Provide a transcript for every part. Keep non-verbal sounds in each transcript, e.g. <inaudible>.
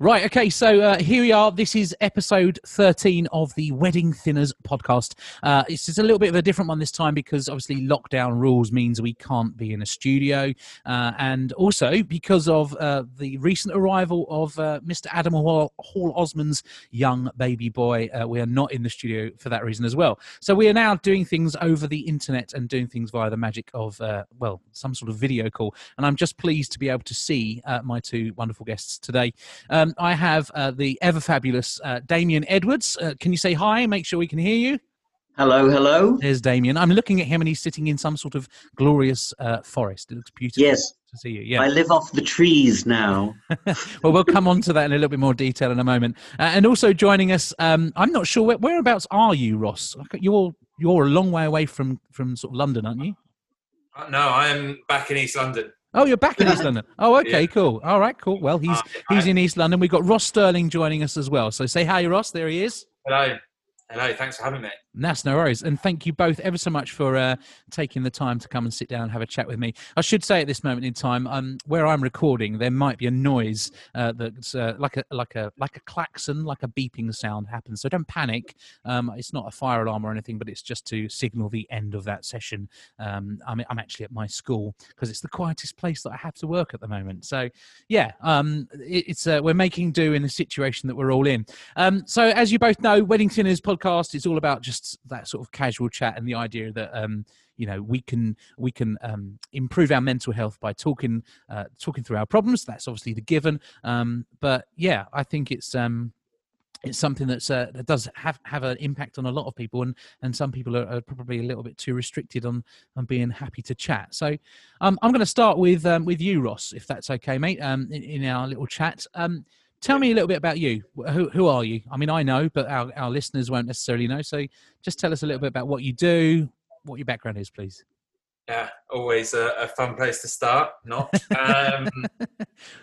Right, okay, so uh, here we are. This is episode 13 of the Wedding Thinners podcast. Uh, it's just a little bit of a different one this time because obviously lockdown rules means we can't be in a studio. Uh, and also because of uh, the recent arrival of uh, Mr. Adam Hall, Hall Osman's young baby boy, uh, we are not in the studio for that reason as well. So we are now doing things over the internet and doing things via the magic of, well, some sort of video call. And I'm just pleased to be able to see my two wonderful guests today. Um, I have uh, the ever fabulous uh, Damien Edwards. Uh, can you say hi? Make sure we can hear you. Hello, hello. There's Damien. I'm looking at him and he's sitting in some sort of glorious uh, forest. It looks beautiful. Yes. To see you. Yeah. I live off the trees now. <laughs> <laughs> well, we'll come on to that in a little bit more detail in a moment. Uh, and also joining us, um, I'm not sure where, whereabouts are you, Ross? You're you're a long way away from from sort of London, aren't you? Uh, No, I'm back in East London. Oh, you're back in East London. <laughs> Oh, okay, Yeah. cool. All right, cool. Well, he's Uh, he's in East London. We've got Ross Stirling joining us as well. So say hi, Ross. There he is. Hello. Hello. Thanks for having me. That's no worries. And thank you both ever so much for uh, taking the time to come and sit down and have a chat with me. I should say at this moment in time, um, where I'm recording, there might be a noise uh, that's uh, like a like a like a klaxon, like a beeping sound happens. So don't panic. Um, it's not a fire alarm or anything, but it's just to signal the end of that session. Um, I'm, I'm actually at my school because it's the quietest place that I have to work at the moment. So yeah, um, it, it's uh, we're making do in the situation that we're all in. Um, so as you both know, Wedding Thinners podcast is all about just that sort of casual chat and the idea that um, you know we can we can um, improve our mental health by talking uh, talking through our problems. That's obviously the given. Um, but yeah, I think it's. Um, it's something that's uh, that does have have an impact on a lot of people, and and some people are, are probably a little bit too restricted on on being happy to chat. So, um, I'm going to start with um, with you, Ross, if that's okay, mate. Um, in, in our little chat, um, tell me a little bit about you. Who who are you? I mean, I know, but our our listeners won't necessarily know. So, just tell us a little bit about what you do, what your background is, please. Yeah, always a, a fun place to start. Not. <laughs> Um,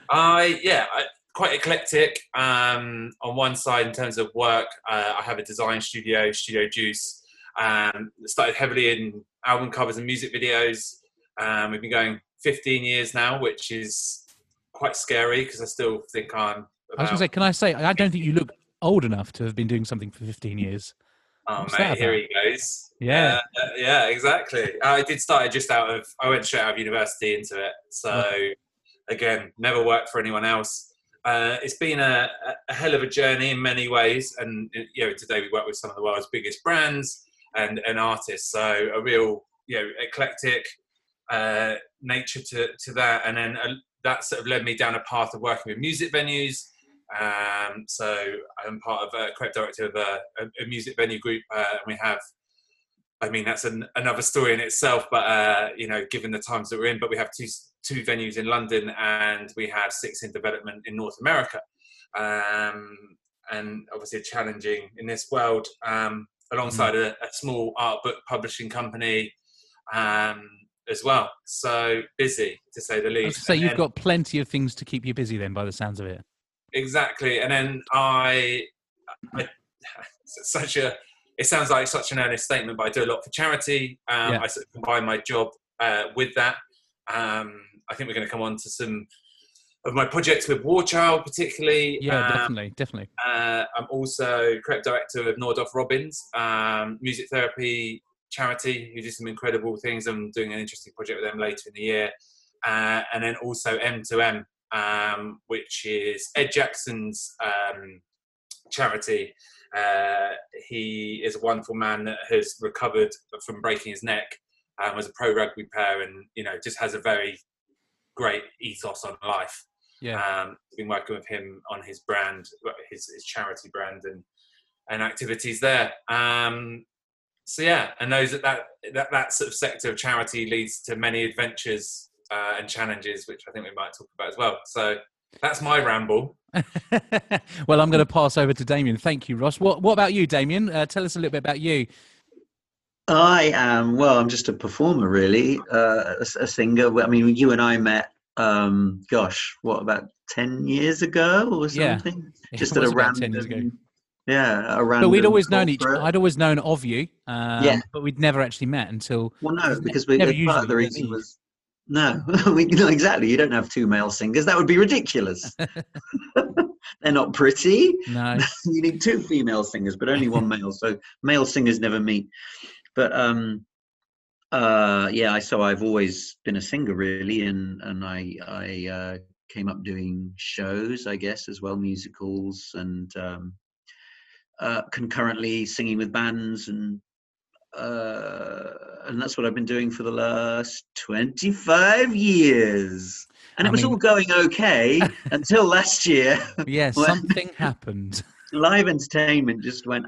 I yeah, I, quite eclectic. Um, on one side, in terms of work, uh, I have a design studio, Studio Juice. Um, started heavily in album covers and music videos. Um, we've been going 15 years now, which is quite scary because I still think I'm. I was going to say, can I say, I don't think you look old enough to have been doing something for 15 years. Oh What's mate, here he goes. Yeah. Uh, yeah, exactly. I did start it just out of. I went straight out of university into it. So again, never worked for anyone else. Uh, it's been a, a hell of a journey in many ways, and you know today we work with some of the world's biggest brands and, and artists. So a real you know eclectic uh, nature to, to that, and then uh, that sort of led me down a path of working with music venues. Um, so I'm part of a creative director of a, a, music venue group, uh, and we have. I mean, that's an, another story in itself, but uh, you know, given the times that we're in, but we have two two venues in London, and we have six in development in North America, um, and obviously challenging in this world. Um, alongside a, a small art book publishing company um, as well. So busy, to say the least. say, you've then- got plenty of things to keep you busy then, by the sounds of it. Exactly and then i, I <laughs> it's such a it sounds like such an earnest statement but i do a lot for charity um, Yeah. i sort of combine my job uh, with that. Um, i think we're going to come on to some of my projects with war child particularly Yeah, Um, definitely, definitely. uh, i'm also creative director of Nordoff robbins um, music therapy charity. Who do some incredible things. I'm doing an interesting project with them later in the year. Uh, and then also m2m um, which is Ed Jackson's um, charity. Uh, he is a wonderful man that has recovered from breaking his neck, um, was a pro rugby player, and you know just has a very great ethos on life. Yeah. Um, I've been working with him on his brand, his, his charity brand, and and activities there. Um, so yeah, and those that that that sort of sector of charity leads to many adventures uh, and challenges, which I think we might talk about as well. So that's my ramble. <laughs> well, I'm going to pass over to Damien. Thank you, Ross. What What about you, Damien? Uh, tell us a little bit about you. I am, well, I'm just a performer, really, uh, a, a singer. I mean, you and I met, um, gosh, what, about 10 years ago or something? It Just at a about random. 10 years ago. Yeah, a random. But we'd always known each. corporate. I'd always known of you. Um, Yeah. But we'd never actually met until. Well, no, Because ne- we, never part of the reason was. No, <laughs> we, no, exactly. You don't have two male singers. That would be ridiculous. <laughs> <laughs> they're not pretty. No. you need two female singers, but only one male. So male singers never meet. But um, uh, yeah, I so I've always been a singer really, and and I I uh, came up doing shows, I guess, as well, musicals, and um, uh, concurrently singing with bands and uh, and that's what I've been doing for the last 25 years. And I it was mean- all going okay <laughs> until last year. Yeah, <laughs> Well- something happened. live entertainment just went,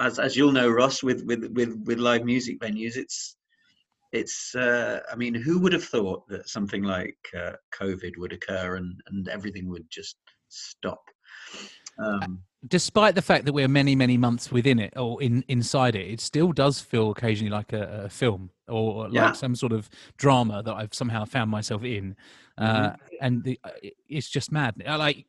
as as you'll know, Ross, with with with with live music venues. It's it's. Uh, I mean, who would have thought that something like uh, COVID would occur and and everything would just stop? Um, Despite the fact that we're many, many months within it or in inside it, it still does feel occasionally like a, a film or like Yeah. some sort of drama that I've somehow found myself in. Uh, and the, uh, it's just mad. Like,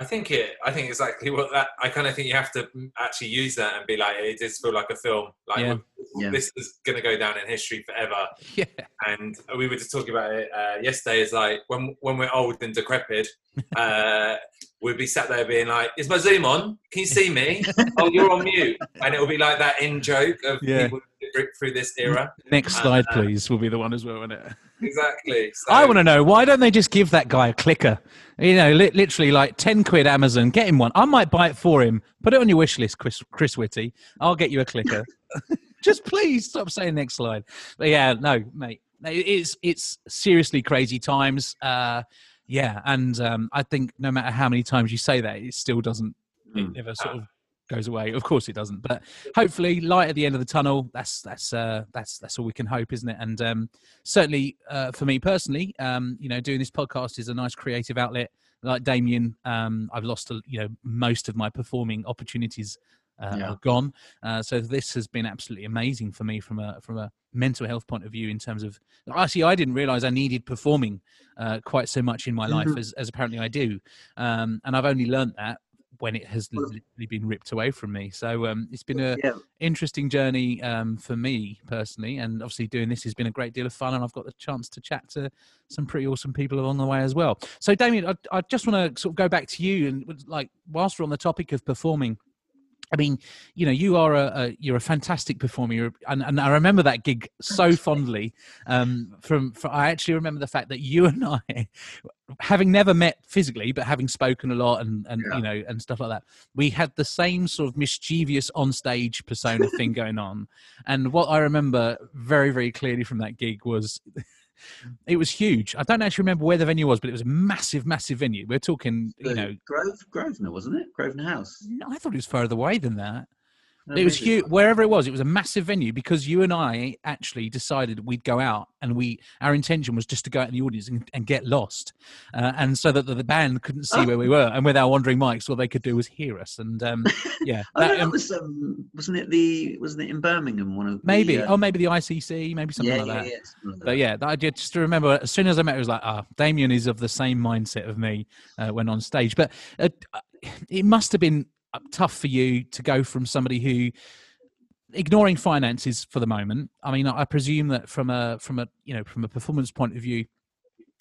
I think it. I think exactly what that. I kind of think you have to actually use that and be like, it does feel like a film. Like Yeah. Yeah. this is going to go down in history forever. <laughs> yeah, And we were just talking about it uh, yesterday. Is like when when we're old and decrepit, <laughs> uh, we'd be sat there being like, "Is my Zoom on? Can you see me? <laughs> oh, you're on mute." And it'll be like that in joke of Yeah. people who break through this era. next Uh, slide, uh, please, will be the one as well, won't it? Exactly. So, I want to know why don't they just give that guy a clicker? You know, li- literally like ten quid Amazon, get him one. I might buy it for him. Put it on your wish list, Chris, Chris Whitty. I'll get you a clicker. <laughs> just please stop saying next slide. But yeah, no, mate, it's it's seriously crazy times. Uh, yeah, and um, I think no matter how many times you say that, it still doesn't. It Mm. never sort of goes away. Of course, it doesn't. But hopefully, light at the end of the tunnel. That's that's uh, that's that's all we can hope, isn't it? And um, certainly uh, for me personally, um, you know, doing this podcast is a nice creative outlet. Like Damien, um, I've lost, a, you know, most of my performing opportunities uh, Yeah. are gone. Uh, so this has been absolutely amazing for me from a from a mental health point of view. In terms of actually, I didn't realize I needed performing uh, quite so much in my life Mhm. as as apparently I do, um, and I've only learnt that when it has literally been ripped away from me. So um, it's been a yeah, interesting journey um, for me personally, and obviously doing this has been a great deal of fun, and I've got the chance to chat to some pretty awesome people along the way as well. So, Damien, I, I just want to sort of go back to you, and like whilst we're on the topic of performing. I mean, you know, you are a, a you're a fantastic performer, you're, and, and I remember that gig so fondly. Um, from, from I actually remember the fact that you and I, <laughs> having never met physically, but having spoken a lot and and Yeah. you know and stuff like that, we had the same sort of mischievous on stage persona thing <laughs> going on. And what I remember very very clearly from that gig was. It was huge. I don't actually remember where the venue was, but it was a massive, massive venue. We're talking, you know, Grove Grosvenor, wasn't it? Grosvenor House. no, I thought it was further away than that. It was huge. Wherever it was, it was a massive venue because you and I actually decided we'd go out, and we our intention was just to go out in the audience and, and get lost, uh, and so that the, the band couldn't see where we <laughs> were, and with our wandering mics, all they could do was hear us. And um, <laughs> yeah, Oh, no, that, that um, was um, wasn't it the wasn't it in Birmingham? One of the, maybe, uh, oh, maybe the ICC, maybe something yeah, like yeah, that. yeah, something like But that. yeah, that, I just just to remember as soon as I met, it was like, ah, Damien is of the same mindset of me uh, when on stage. But uh, it must have been tough for you to go from somebody who, ignoring finances for the moment. I mean, I presume that from a from a you know from a performance point of view,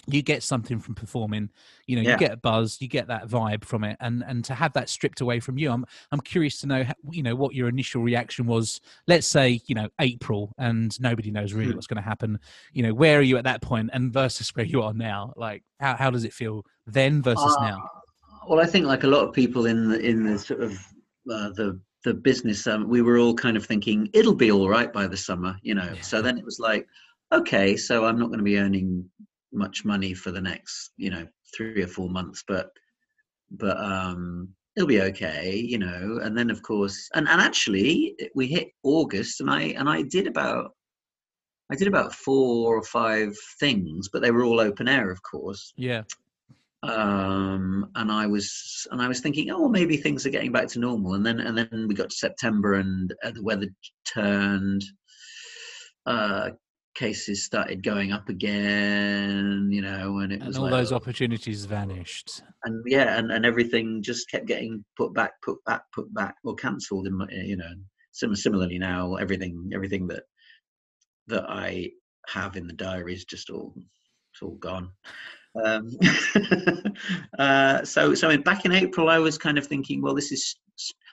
you get something from performing. You know, you get a buzz, you get that vibe from it, and and to have that stripped away from you, I'm I'm curious to know you know what your initial reaction was. Let's say you know April, and nobody knows really Hmm. what's going to happen. You know, where are you at that point, and versus where you are now? Like, how how does it feel then versus Uh, now? Well, I think like a lot of people in the in the sort of uh, the the business, um, we were all kind of thinking it'll be all right by the summer, you know. Yeah. So then it was like, okay, so I'm not going to be earning much money for the next, you know, three or four months, but but um, it'll be okay, you know. And then of course, and and actually, we hit August, and I and I did about. I did about four or five things, but they were all open air, of course Yeah, um and i was and i was thinking oh maybe things are getting back to normal and then and then we got to september and uh, the weather turned uh cases started going up again you know and it and was all like, those opportunities vanished. and yeah and, and everything just kept getting put back put back put back or cancelled in my you know sim- similarly now everything everything that that i have in the diary is just all it's all gone Um, <laughs> uh, so, so in, back in April, I was kind of thinking, well, this is,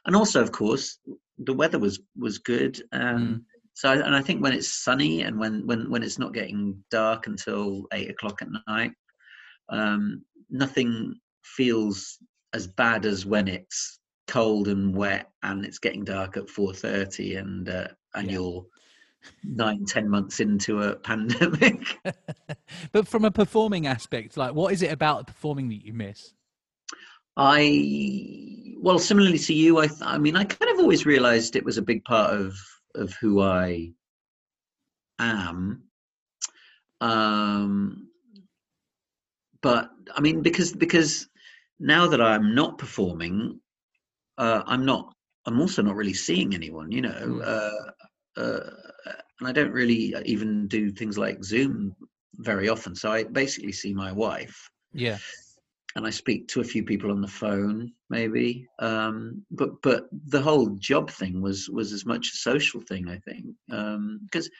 and also, of course, the weather was was good. Um, Mm. So, and I think when it's sunny and when when when it's not getting dark until eight o'clock at night, um, nothing feels as bad as when it's cold and wet and it's getting dark at four thirty and uh, and Yeah. you're nine ten months into a pandemic. <laughs> but from a performing aspect, like what is it about performing that you miss? I well, similarly to you, I th- I mean, I kind of always realised it was a big part of of who I am. Um, but I mean, because because now that I'm not performing, uh, I'm not. I'm also not really seeing anyone, you know. Mm. Uh, uh, and I don't really even do things like Zoom very often. So I basically see my wife Yeah. and I speak to a few people on the phone, maybe. Um, but but the whole job thing was was as much a social thing, I think, because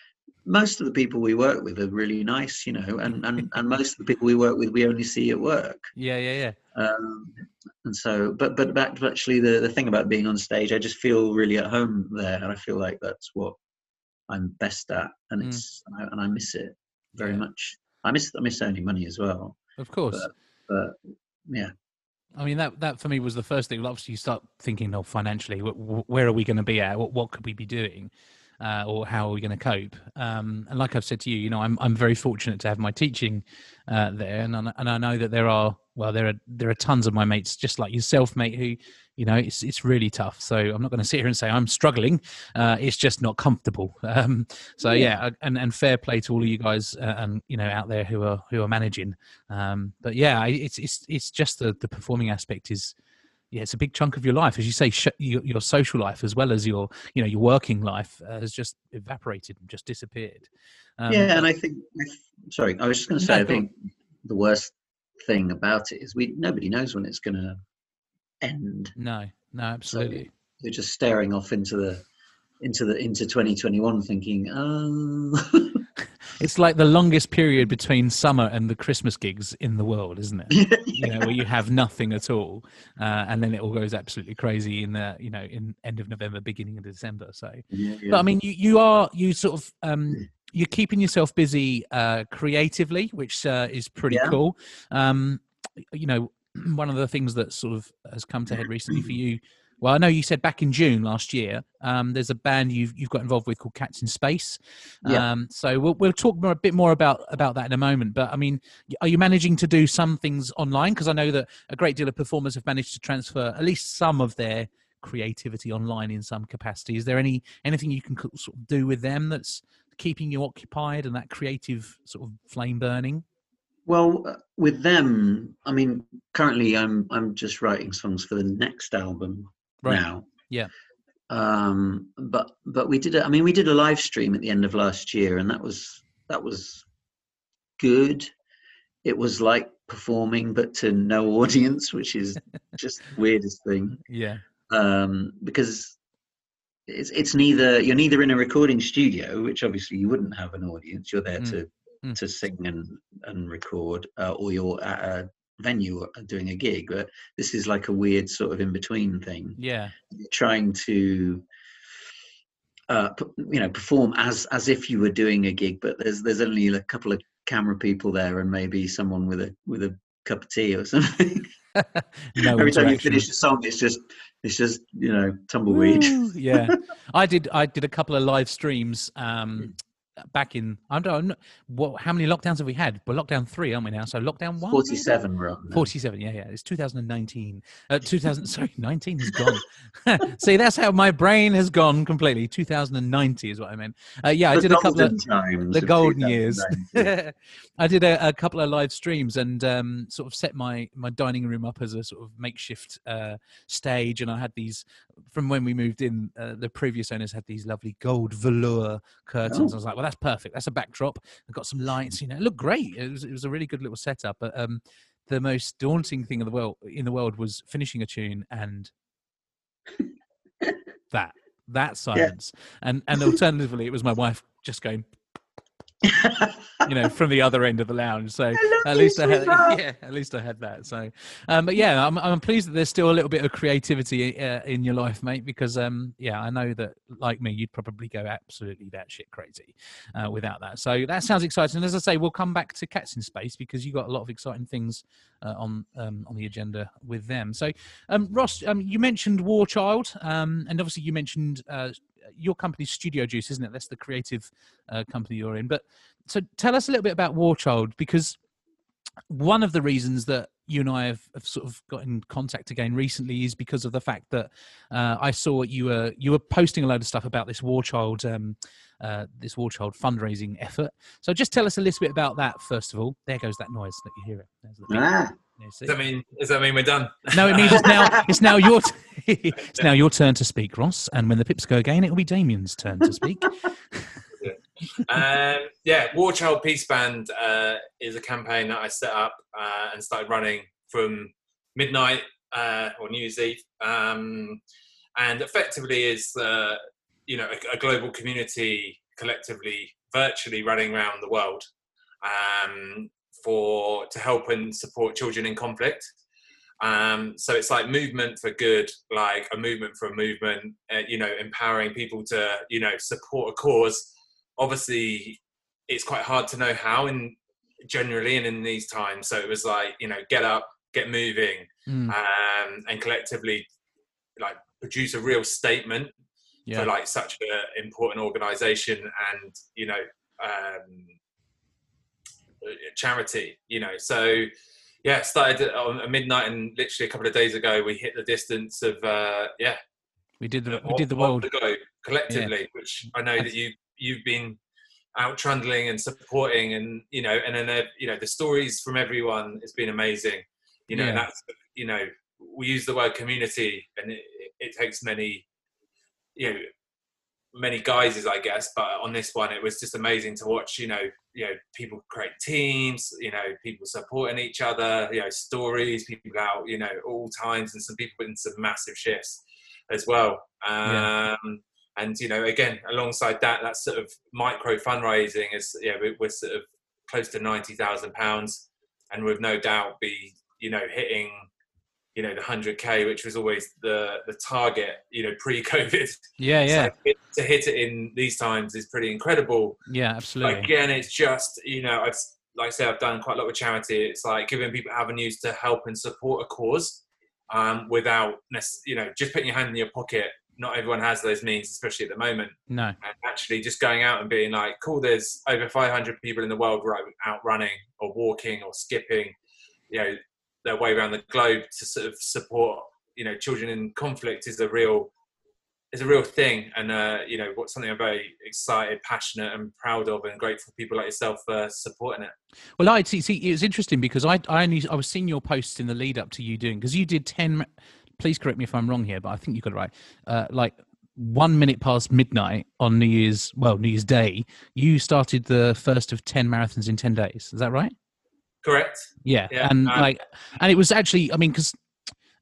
most of the people we work with are really nice, you know, and, and <laughs> and most of the people we work with we only see at work. Yeah, yeah, yeah. Um, and so, but but back to actually the the thing about being on stage, I just feel really at home there, and I feel like that's what I'm best at, and Mm. it's and I, and I miss it very Yeah. much. I miss I miss earning money as well, Of course. but yeah. I mean that that for me was the first thing. Obviously, you start thinking, oh, financially, wh- wh- where are we going to be at? What what could we be doing, uh, or how are we going to cope? Um, and like I've said to you, you know, I'm I'm very fortunate to have my teaching uh, there, and I- and I know that there are well, there are there are tons of my mates just like yourself, mate, who you know it's it's really tough. So I'm not going to sit here and say I'm struggling. Uh, it's just not comfortable. <laughs> Um, so yeah, and and fair play to all of you guys, uh, and you know out there who are who are managing. Um, but yeah, it's it's it's just the the performing aspect is yeah, it's a big chunk of your life, as you say, sh- your, your social life as well as your you know your working life uh, has just evaporated and just disappeared. Um, yeah, and I think. Sorry, I was just going to say. I think the worst thing about it is we nobody knows when it's going to end. no, no, absolutely. You're just staring off into the into the into 2021, thinking, oh. <laughs> It's like the longest period between summer and the Christmas gigs in the world, isn't it? <laughs> you know, where you have nothing at all, uh, and then it all goes absolutely crazy in the you know in end of November, beginning of December. So, yeah, but I mean, you you are you sort of um, you're keeping yourself busy uh, creatively, which uh, is pretty Yeah. cool. Um, you know, <clears throat> one of the things that sort of has come to head recently for <clears throat> you. Well, I know you said back in June last year. Um, there's a band you've you've got involved with called Cats in Space. Yeah. Um, so we'll we'll talk more, a bit more about about that in a moment. But I mean, are you managing to do some things online? Because I know that a great deal of performers have managed to transfer at least some of their creativity online in some capacity. Is there any anything you can sort of do with them that's keeping you occupied and that creative sort of flame burning? Well, uh, with them, I mean, currently I'm I'm just writing songs for the next album Right. now. Yeah. Um, but but we did a, I mean, we did a live stream at the end of last year, and that was that was good. It was like performing, but to no <laughs> audience, which is just the weirdest thing. Yeah. Um, because it's it's neither you're neither in a recording studio, which obviously you wouldn't have an audience. You're there Mm. to Mm. to sing and and record, uh, or you're at a venue doing a gig. But this is like a weird sort of in between thing. Yeah. You're trying to uh, you know perform as as if you were doing a gig, but there's there's only a couple of camera people there and maybe someone with a with a cup of tea or <laughs> something. <laughs> no Every time you finish a song, it's just it's just you know tumbleweed. Woo, yeah, <laughs> I did. I did a couple of live streams um, back in. I don't know what. How many lockdowns have we had? We're lockdown three, aren't we now? So lockdown one. maybe? 47 we're on. 47 yeah yeah it's 2019 uh 2000 <laughs> sorry 19 is gone <laughs> see that's how my brain has gone completely 2090 is what i meant uh, yeah i did a couple of times the of golden years <laughs> I did a, a couple of live streams and um, sort of set my my dining room up as a sort of makeshift uh, stage. And I had these from when we moved in. Uh, the previous owners had these lovely gold velour curtains. Oh. I was like, well, that's perfect. That's a backdrop. I've got some lights. You know, it looked great. It was it was a really good little setup. But um, the most daunting thing in the world in the world was finishing a tune and <laughs> that that silence and and alternatively it was my wife just going <laughs> you know, from the other end of the lounge. So at least I had, <laughs> yeah, at least I had that. So, um, but yeah, I'm, I'm pleased that there's still a little bit of creativity uh, in your life, mate. Because um, yeah, I know that like me, you'd probably go absolutely batshit crazy uh, without that. So that sounds exciting. And as I say, we'll come back to Cats in Space because you got a lot of exciting things uh, on um, on the agenda with them. So, um, Ross, um, you mentioned War Child, um, and obviously you mentioned uh, your company's Studio Juice, isn't it? That's the creative uh, company you're in. But so tell us a little bit about War Child because one of the reasons that you and I have, have, sort of got in contact again recently is because of the fact that uh, I saw you were you were posting a load of stuff about this War Child um, uh, this War Child fundraising effort. So just tell us a little bit about that first of all. There goes that noise. Let you hear it. Ah. Does that mean does that mean we're done? No, it means it's now <laughs> it's now your t- <laughs> it's now your turn to speak, Ross. And when the pips go again, it will be Damien's turn to speak. <laughs> um, yeah, War Child Peace Band uh, is a campaign that I set up uh, and started running from midnight uh, or New Year's Eve, um, and effectively is uh, you know a, a, global community collectively, virtually running around the world um, for to help and support children in conflict. Um, so it's like movement for good, like a movement for a movement. Uh, you know, empowering people to you know support a cause obviously it's quite hard to know how and generally and in these times so it was like you know get up get moving mm. um, and collectively like produce a real statement yeah. for like such an important organization and you know um, charity you know so yeah started on midnight and literally a couple of days ago we hit the distance of uh yeah we did the we did the world ago collectively yeah. which i know that you you've been out trundling and supporting and you know and then uh, you know the stories from everyone has been amazing you know yeah. that's you know we use the word community and it, it takes many you know many guises i guess but on this one it was just amazing to watch you know you know people create teams you know people supporting each other you know stories people out you know all times and some people in some massive shifts as well. Um yeah and you know again alongside that that sort of micro fundraising is yeah we're, we're sort of close to 90,000 pounds and with no doubt be you know hitting you know the 100k which was always the the target you know pre-covid. Yeah yeah. so to hit it in these times is pretty incredible. Yeah absolutely. Again it's just you know i've like i say i've done quite a lot with charity. It's like giving people avenues to help and support a cause um, without you know just putting your hand in your pocket. Not everyone has those means, especially at the moment. No. And actually, just going out and being like, cool, there's over 500 people in the world right out running or walking or skipping, you know, their way around the globe to sort of support, you know, children in conflict is a real is a real thing, and uh, you know, what's something I'm very excited, passionate, and proud of, and grateful people like yourself for supporting it. Well, I see. See, it was interesting because I I only I was seeing your posts in the lead up to you doing because you did ten please correct me if I'm wrong here, but I think you got it right. Uh, like one minute past midnight on New Year's, well, New Year's Day, you started the first of 10 marathons in 10 days. Is that right? Correct. Yeah. yeah and um, like, and it was actually, I mean, because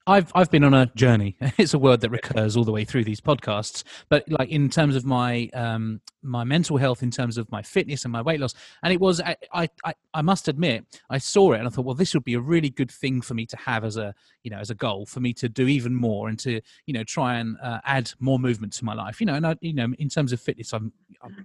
I've I've been on a journey. <laughs> It's a word that recurs all the way through these podcasts. But like in terms of my um, my mental health, in terms of my fitness and my weight loss, and it was I, I I must admit I saw it and I thought, well, this would be a really good thing for me to have as a you know as a goal for me to do even more and to you know try and uh, add more movement to my life. You know, and I, you know in terms of fitness, I'm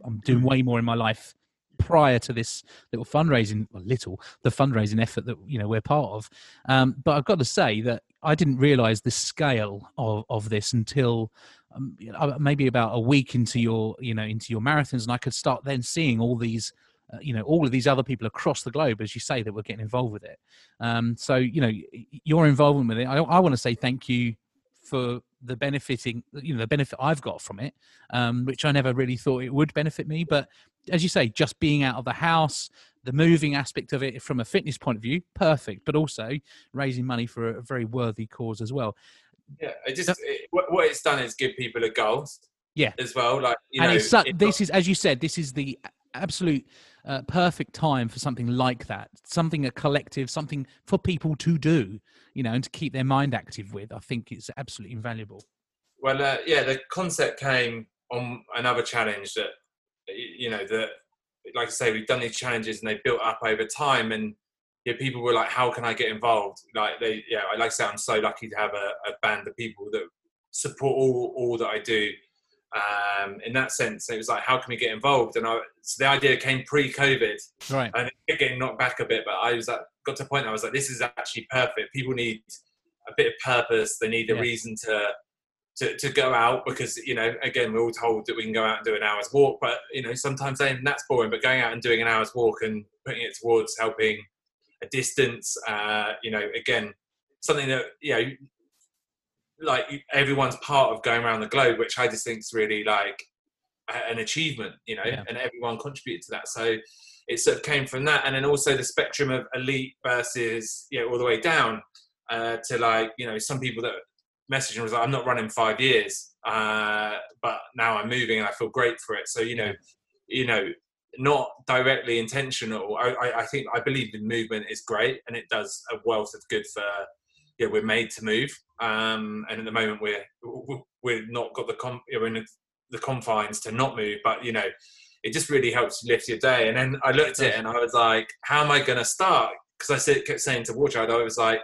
I'm doing way more in my life prior to this little fundraising, well, little the fundraising effort that you know we're part of. Um, but I've got to say that I didn't realise the scale of of this until um, uh, maybe about a week into your you know into your marathons, and I could start then seeing all these. Uh, you know all of these other people across the globe as you say that were getting involved with it um, so you know your involvement with it i, I want to say thank you for the benefiting you know the benefit i've got from it um, which i never really thought it would benefit me but as you say, just being out of the house, the moving aspect of it from a fitness point of view, perfect, but also raising money for a very worthy cause as well. Yeah, it just it, what it's done is give people a goal. Yeah, as well. Like, and know, it's, this not, is, as you said, this is the absolute uh, perfect time for something like that, something a collective, something for people to do, you know, and to keep their mind active with. I think it's absolutely invaluable. Well, uh, yeah, the concept came on another challenge that you know that like I say, we've done these challenges and they built up over time. And yeah, people were like, "How can I get involved?" Like they, yeah, like I say, I'm so lucky to have a, a band of people that support all all that I do. Um, in that sense, it was like, how can we get involved? And I, so the idea came pre-COVID, Right. and it getting knocked back a bit. But I was at, got to a point I was like, this is actually perfect. People need a bit of purpose. They need a Yeah. reason to, to to go out because you know, again, we're all told that we can go out and do an hour's walk, but you know, sometimes then that's boring. But going out and doing an hour's walk and putting it towards helping a distance, uh, you know, again, something that you know, like everyone's part of going around the globe, which I just think is really like an achievement, you know, Yeah. and everyone contributed to that. So it sort of came from that, and then also the spectrum of elite versus you know all the way down uh, to like you know some people that messaged and was like, I'm not running five years, uh, but now I'm moving and I feel great for it. So you know, you know, not directly intentional. I, I, I think I believe the movement is great and it does a wealth of good for. Yeah, we're made to move, um, and at the moment we're we're not got the com- know, in the confines to not move, but you know, it just really helps lift your day. And then I looked at it and I was like, how am I going to start? Because I said, kept saying to Warchild, I was like,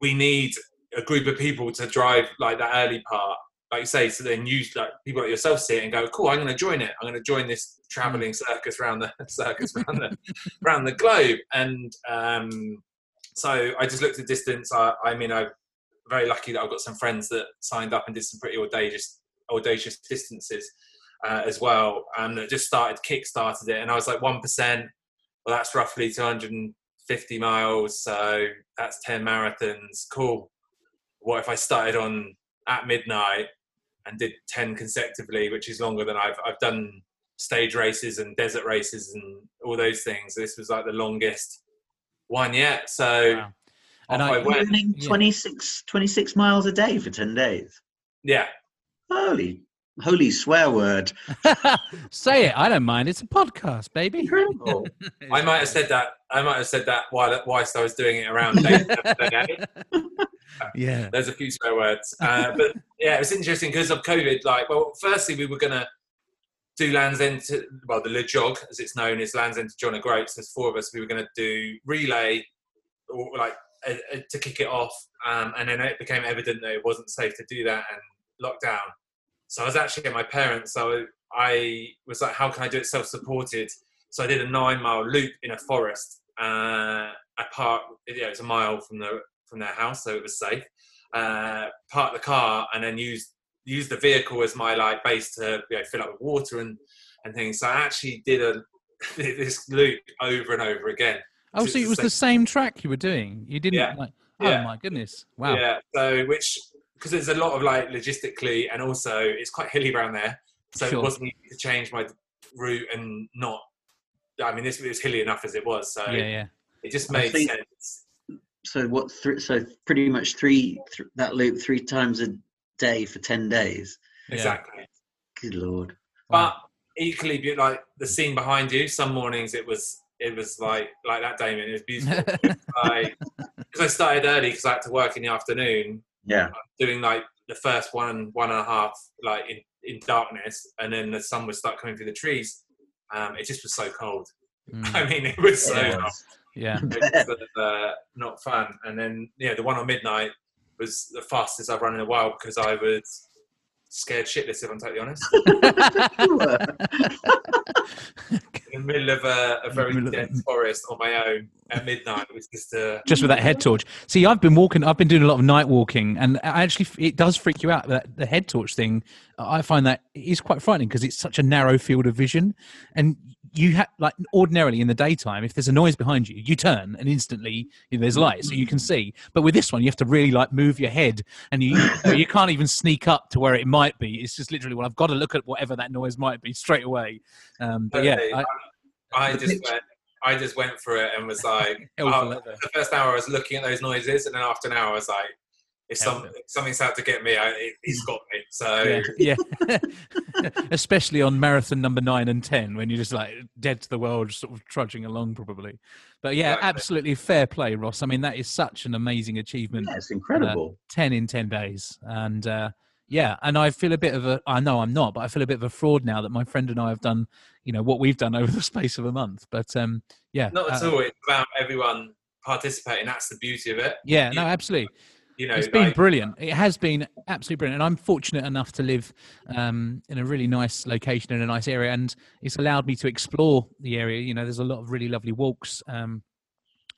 we need a group of people to drive like that early part, like you say. So then you like people like yourself see it and go, cool, I'm going to join it. I'm going to join this traveling circus around the <laughs> circus around the <laughs> around the globe. And um, so I just looked at distance. I, I mean, I'm very lucky that I've got some friends that signed up and did some pretty audacious audacious distances uh, as well, and just started kick-started it. And I was like, one percent. Well, that's roughly 250 miles, so that's 10 marathons. Cool. What if I started on at midnight and did 10 consecutively, which is longer than I've I've done stage races and desert races and all those things. This was like the longest one yet. So Wow. off And I, I- You're went. running Yeah. 26, 26 miles a day for 10 days. Yeah. Holy, holy swear word. <laughs> Say it. I don't mind. It's a podcast, baby. Incredible. <laughs> I might have said that. I might have said that while whilst I was doing it around day seven, <laughs> day eight. yeah. There's a few swear words, uh, but yeah, it was interesting because of COVID. Like, well, firstly, we were gonna do Land's End to well, the Le Jog, as it's known, is Land's End to John O'Groats. There's four of us. We were gonna do relay, or like to kick it off, um, and then it became evident that it wasn't safe to do that and lockdown. So I was actually at my parents. So I was like, how can I do it self-supported? So I did a nine-mile loop in a forest. Uh, I parked. Yeah, it was a mile from the from their house, so it was safe. Uh, parked the car and then used used the vehicle as my like base to you know, fill up with water and and things. So I actually did a <laughs> this loop over and over again. Oh, so it was the same track you were doing. You didn't Yeah. like. Oh Yeah. my goodness! Wow. Yeah. So which because there's a lot of like logistically and also it's quite hilly around there, so Sure. it wasn't easy to change my route and not. I mean, this was hilly enough as it was, so Yeah. Yeah. it just made think- sense. so what? Th- so pretty much three th- that loop three times a day for 10 days. Yeah. Exactly. Good lord. But equally, be- like the scene behind you, some mornings it was it was like like that, Damien. It was beautiful. <laughs> like because I started early because I had to work in the afternoon, Yeah. doing like the first one one and a half like in, in darkness, and then the sun would start coming through the trees. Um, it just was so cold. Mm, <laughs> I mean, it was so Yeah. hot. yeah. It was uh, not fun. And then yeah, the one on midnight was the fastest I've run in a while because I was scared shitless. If I'm totally honest, <laughs> in the middle of a, a very Middle of- dense forest on my own at midnight. It was just uh, just with that head torch. See, I've been walking. I've been doing a lot of night walking, and I actually, it does freak you out. That the head torch thing, I find that is quite frightening because it's such a narrow field of vision, and you have like ordinarily in the daytime, if there's a noise behind you, you turn and instantly you know, there's light, so you can see. But with this one, you have to really like move your head, and you you can't even sneak up to where it might be. It's just literally, well, I've got to look at whatever that noise might be straight away. Um, but yeah, I, I just picture- went. I just went for it and was <laughs> like, Hell for leather. the first hour I was looking at those noises, and then after an hour I was like, if some, for it. something's out to get me, I, it, he's got me. So yeah, <laughs> yeah. <laughs> especially on marathon number nine and ten when you're just like dead to the world sort of trudging along probably but yeah Exactly. absolutely fair play ross i mean that is such an amazing achievement Yeah, it's incredible. 10 in 10 days and uh Yeah, and I feel a bit of a. I know I'm not, but I feel a bit of a fraud now that my friend and I have done, you know, what we've done <laughs> over the space of a month. But um, yeah, Not at uh, all. It's about everyone participating. That's the beauty of it. Yeah, You- no, absolutely. You know, it's been like, brilliant. It has been absolutely brilliant, and I'm fortunate enough to live um, in a really nice location in a nice area, and it's allowed me to explore the area. You know, there's a lot of really lovely walks um,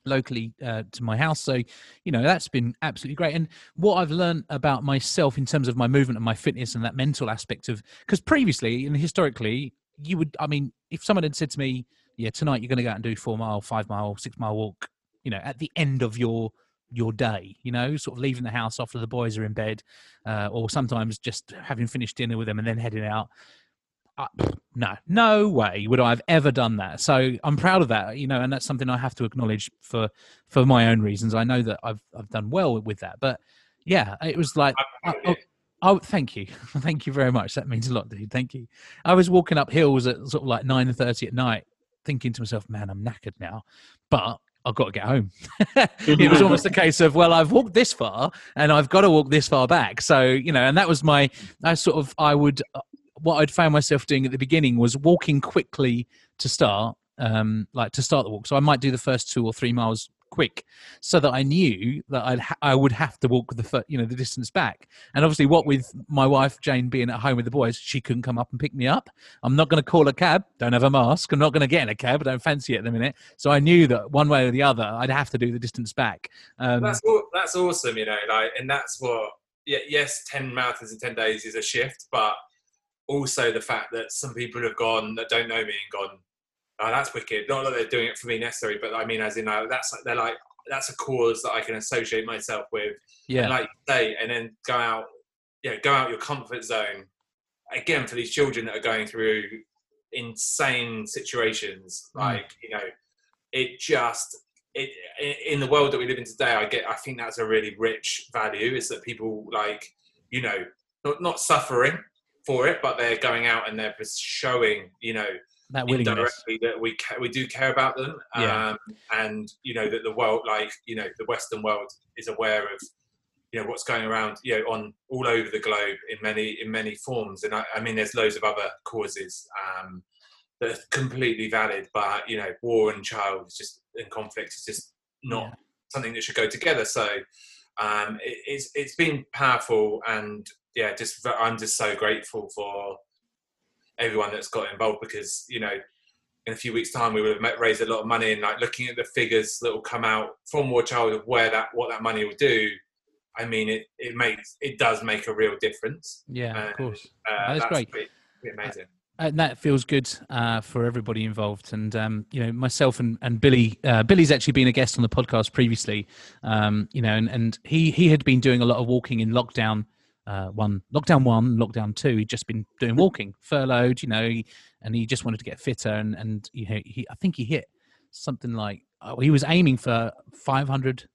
locally uh, to my house, so you know that's been absolutely great. And what I've learned about myself in terms of my movement and my fitness and that mental aspect of because previously and historically, you would, I mean, if someone had said to me, "Yeah, tonight you're going to go out and do four mile, five mile, six mile walk," you know, at the end of your your day, you know, sort of leaving the house after the boys are in bed, uh, or sometimes just having finished dinner with them and then heading out. Uh, no, no way would I have ever done that. So I'm proud of that, you know, and that's something I have to acknowledge for for my own reasons. I know that I've I've done well with that, but yeah, it was like, oh, oh, thank you, <laughs> thank you very much. That means a lot, dude. Thank you. I was walking up hills at sort of like nine thirty at night, thinking to myself, man, I'm knackered now, but I've got to get home. <laughs> it was almost a case of, well, I've walked this far and I've got to walk this far back. So, you know, and that was my, I sort of, I would, what I'd found myself doing at the beginning was walking quickly to start, um, like to start the walk. So I might do the first two or three miles quick so that I knew that I'd ha- I would have to walk the fir- you know the distance back. And obviously, what with my wife Jane being at home with the boys, she couldn't come up and pick me up. I'm not going to call a cab. Don't have a mask. I'm not going to get in a cab. I don't fancy it at the minute. So I knew that one way or the other, I'd have to do the distance back. Um, that's that's awesome, you know, like, and that's what. Yeah, yes, ten marathons in ten days is a shift, but also the fact that some people have gone that don't know me and gone, oh, that's wicked. Not that they're doing it for me necessarily, but I mean, as in, like, that's like they're like that's a cause that I can associate myself with. yeah, And like say, and then go out, you know, go out your comfort zone. Again, for these children that are going through insane situations, Mm. like you know, it just it in the world that we live in today. I get, I think that's a really rich value is that people like you know not not suffering for it, but they're going out and they're showing you know that willingness. that we ca- we do care about them Yeah. um, and you know that the world like you know the western world is aware of you know what's going around you know on all over the globe in many in many forms and i, I mean there's loads of other causes um, that are completely valid but you know war and child is just and conflict is just not Yeah. something that should go together so um, it, it's it's been powerful and yeah just i'm just so grateful for everyone that's got involved because you know in a few weeks time we would have met, raised a lot of money and like looking at the figures that will come out from war child of where that what that money will do i mean it it makes it does make a real difference Yeah, Uh, of course. uh, That's great. pretty, pretty amazing and that feels good uh, for everybody involved. And um, you know, myself and and Billy, uh, Billy's actually been a guest on the podcast previously. Um, you know, and and he he had been doing a lot of walking in lockdown. Uh, one lockdown one, lockdown two. He'd just been doing walking, <laughs> furloughed, you know, and he just wanted to get fitter. And and you know, he I think he hit something like oh, he was aiming for five hundred.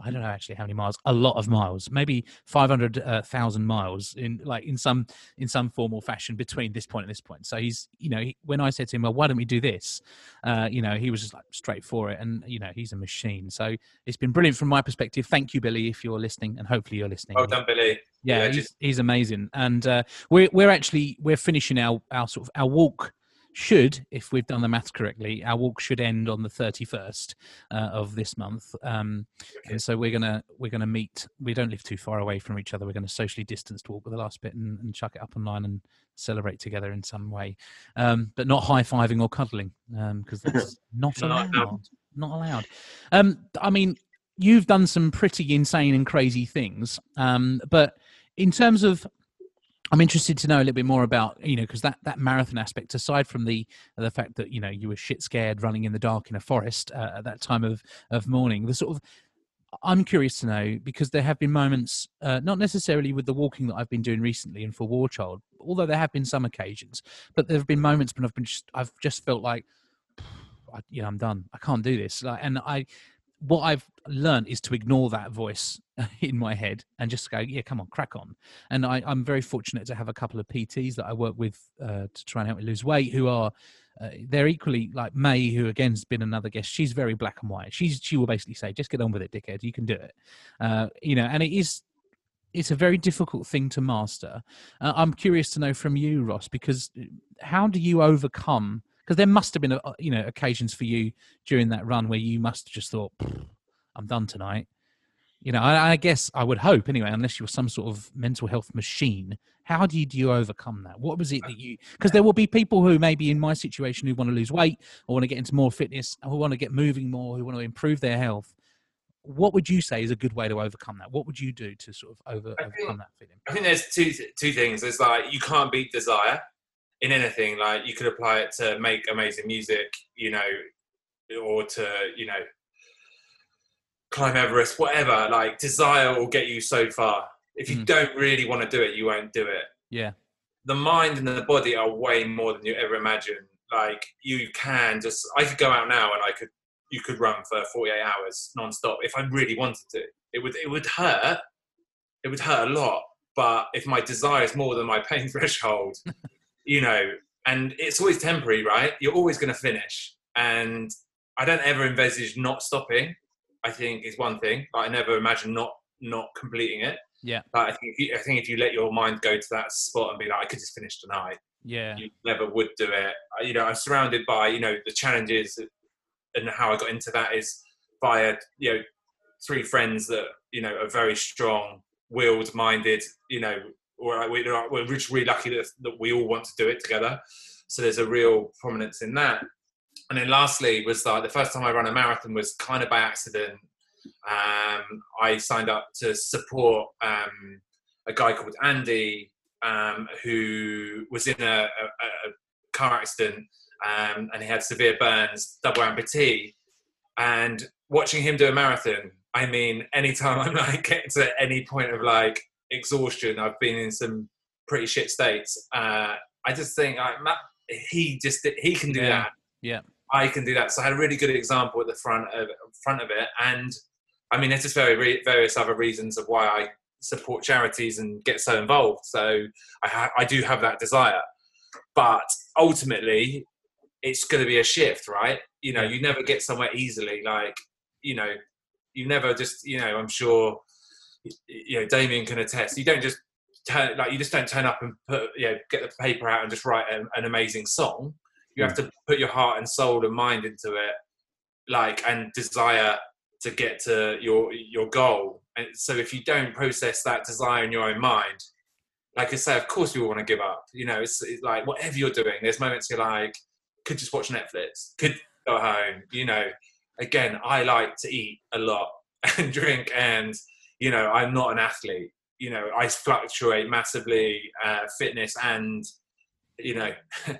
I don't know actually how many miles. A lot of miles, maybe five hundred uh, miles in like in some in some form or fashion between this point and this point. So he's, you know, he, when I said to him, "Well, why don't we do this?" Uh, you know, he was just like straight for it, and you know, he's a machine. So it's been brilliant from my perspective. Thank you, Billy, if you're listening, and hopefully you're listening. well done billy yeah, yeah, he's, just- he's amazing, and uh, we're we're actually we're finishing our our sort of our walk. Should, if we've done the maths correctly, our walk should end on the thirty first uh, of this month. Um, and so we're gonna we're gonna meet. We don't live too far away from each other. We're gonna socially distanced walk with the last bit and, and chuck it up online and celebrate together in some way, um, but not high fiving or cuddling because that's <laughs> not allowed. Not allowed. Um, I mean, you've done some pretty insane and crazy things, um, but in terms of I'm interested to know a little bit more about you know because that that marathon aspect, aside from the the fact that you know you were shit scared running in the dark in a forest uh, at that time of of morning, the sort of I'm curious to know because there have been moments, uh, not necessarily with the walking that I've been doing recently and for War Child, although there have been some occasions, but there have been moments when I've been just, I've just felt like, I, you know, I'm done. I can't do this. Like, and I, what I've learned is to ignore that voice <laughs> in my head and just go, yeah, come on, crack on. And I, I'm very fortunate to have a couple of PTs that I work with uh, to try and help me lose weight who are. Uh, they're equally like May, who again has been another guest. She's very black and white. She's she will basically say, "Just get on with it, dickhead. You can do it." Uh, you know, and it is it's a very difficult thing to master. Uh, I'm curious to know from you, Ross, because uh, how do you overcome? Because there must have been, a, uh, you know, occasions for you during that run where you must have just thought, "I'm done tonight." You know, I, I, guess I would hope anyway, unless you were some sort of mental health machine. How do you, overcome that? What was it that you? Because there will be people who maybe in my situation who want to lose weight or want to get into more fitness, who want to get moving more, who want to improve their health what would you say is a good way to overcome that? What would you do to sort of over, think, overcome that feeling? I think there's two two things. There's like you can't beat desire in anything. Like you could apply it to make amazing music, you know, or to you know climb Everest, whatever. Like desire will get you so far. If you mm. don't really want to do it, you won't do it. Yeah. The mind and the body are way more than you ever imagine. Like you can just, I could go out now and I could you could run for 48 hours non-stop if I really wanted to. It would it would hurt. It would hurt a lot. But if my desire is more than my pain <laughs> threshold, you know, and it's always temporary, right? You're always going to finish. And I don't ever envisage not stopping. I think is one thing. But I never imagine not not completing it. Yeah. But I think if you, I think if you let your mind go to that spot and be like, I could just finish tonight. Yeah. You never would do it. You know, I'm surrounded by you know the challenges and how I got into that is via you know three friends that you know are very strong willed minded you know we're, we're just really lucky that, that we all want to do it together. So there's a real prominence in that. And then lastly was like the first time i ran a marathon was kind of by accident. Um, i signed up to support um, a guy called andy um, who was in a, a, a car accident um, and he had severe burns, double amputee. And watching him do a marathon, I mean, anytime <laughs> I'm like getting to any point of like exhaustion, I've been in some pretty shit states. Uh, I just think like, Matt, he just he can do yeah. that. Yeah, I can do that. So I had a really good example at the front of front of it, and I mean, there's just very various other reasons of why I support charities and get so involved. So I, ha- I do have that desire, but ultimately, it's going to be a shift, right? You know, you never get somewhere easily. Like, you know, you never just, you know, I'm sure, you know, Damien can attest. You don't just turn, like, you just don't turn up and put, you know, get the paper out and just write an, an amazing song. You have mm. to put your heart and soul and mind into it, like, and desire to get to your your goal. And so, if you don't process that desire in your own mind, like I say, of course we want to give up. You know, it's, it's like whatever you're doing. There's moments you're like, could just watch Netflix, could go home. You know, again, I like to eat a lot <laughs> and drink, and you know, I'm not an athlete. You know, I fluctuate massively, uh, fitness and you know, <laughs>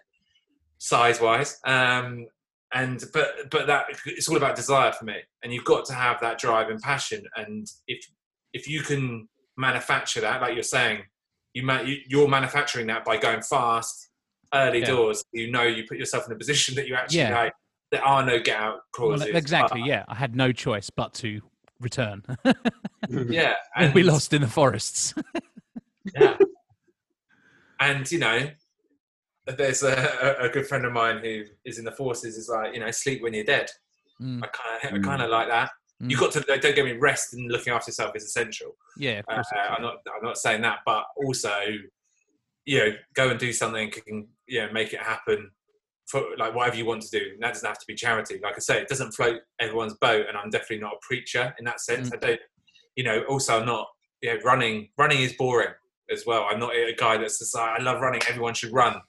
size wise. Um, and but but that it's all about desire for me, and you've got to have that drive and passion. And if if you can manufacture that, like you're saying, you, ma- you are manufacturing that by going fast early yeah. doors, you know you put yourself in a position that you actually yeah. like. There are no get out clauses. Well, exactly. yeah, I had no choice but to return. yeah, <laughs> and we lost in the forests. <laughs> yeah, and you know, there's a, a, good friend of mine who is in the forces. Is like, you know, sleep when you're dead. Mm. I kind of, I kind of like that. Mm. You got to don't get me. Rest and looking after yourself is essential. Yeah, uh, I'm not. I'm not saying that, but also you know, go and do something and you know make it happen for like whatever you want to do. And that doesn't have to be charity. Like I say, it doesn't float everyone's boat, and I'm definitely not a preacher in that sense. Mm. I don't, you know. Also, I'm not. You know, running running is boring as well. I'm not a guy that's just like I love running. Everyone should run.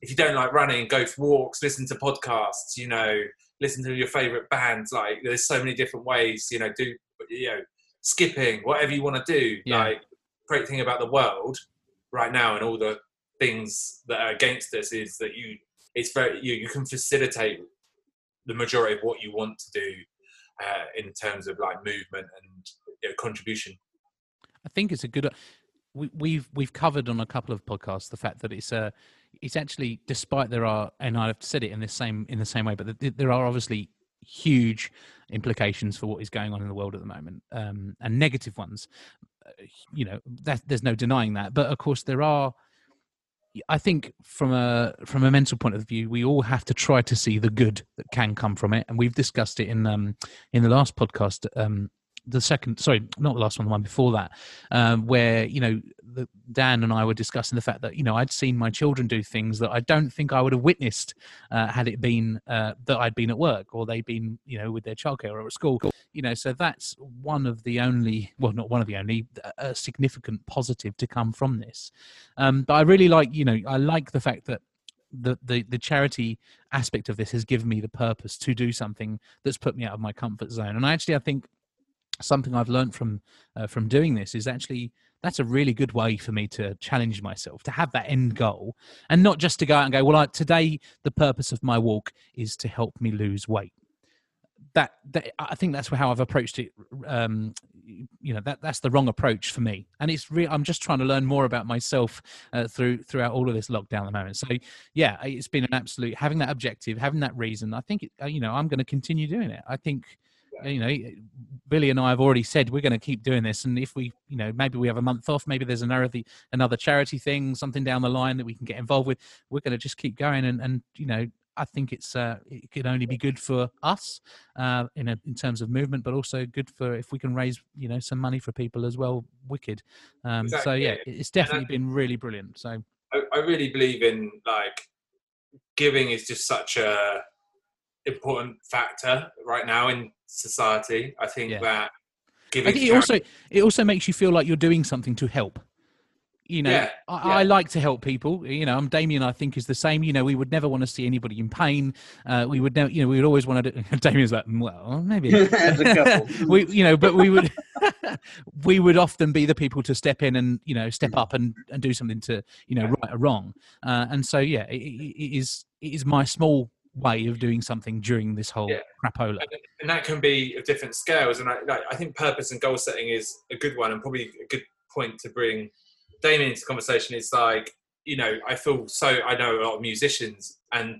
If you don't like running, go for walks, listen to podcasts. You know, listen to your favorite bands. Like there's so many different ways. You know, do you know skipping, whatever you want to do. Yeah. Like great thing about the world right now and all the things that are against us is that you it's very you you can facilitate the majority of what you want to do uh, in terms of like movement and you know, contribution. I think it's a good. We, we've we've covered on a couple of podcasts the fact that it's a uh, it's actually despite there are and I've said it in the same in the same way, but there are obviously huge implications for what is going on in the world at the moment um, and negative ones you know that, there's no denying that but of course there are i think from a from a mental point of view we all have to try to see the good that can come from it. And we've discussed it in um in the last podcast um the second sorry not the last one the one before that um, where you know the, dan and i were discussing the fact that you know i'd seen my children do things that i don't think i would have witnessed uh, had it been uh, that i'd been at work or they'd been you know with their childcare or at school. You know so that's one of the only well not one of the only a significant positive to come from this. Um, but i really like you know i like the fact that the, the the charity aspect of this has given me the purpose to do something that's put me out of my comfort zone. And i actually i think something I've learned from uh, from doing this is actually that's a really good way for me to challenge myself to have that end goal and not just to go out and go well I, today the purpose of my walk is to help me lose weight. That, that i think that's how i've approached it um, you know that that's the wrong approach for me. And it's real i'm just trying to learn more about myself uh, through throughout all of this lockdown at the moment. So yeah it's been an absolute having that objective having that reason i think it, uh, you know i'm going to continue doing it. I think you know billy and i have already said we're going to keep doing this and if we you know maybe we have a month off maybe there's another another charity thing something down the line that we can get involved with we're going to just keep going and and you know I think it's uh, it could only be good for us uh, in a, in terms of movement, but also good for if we can raise you know some money for people as well. Wicked. Um, exactly. So yeah, it's definitely been really brilliant. So I, I really believe in like giving is just such a important factor right now in society. I think yeah. that giving I think it also it also makes you feel like you're doing something to help. You know, yeah, I, yeah. I, like to help people. You know, I'm Damien. I think is the same. You know, we would never want to see anybody in pain. Uh, we would never. You know, we would always want to. Do, <laughs> Damien's like, well, maybe. <laughs> <laughs> we, you know, but we would. we would often be the people to step in and you know step up and, and do something to you know right or wrong. Uh, and so yeah, it, it is it is my small way of doing something during this whole yeah. crapola. And, and, that can be of different scales. And I, like, I think purpose and goal setting is a good one and probably a good point to bring Damien into conversation. Is like, you know, I feel so, I know a lot of musicians and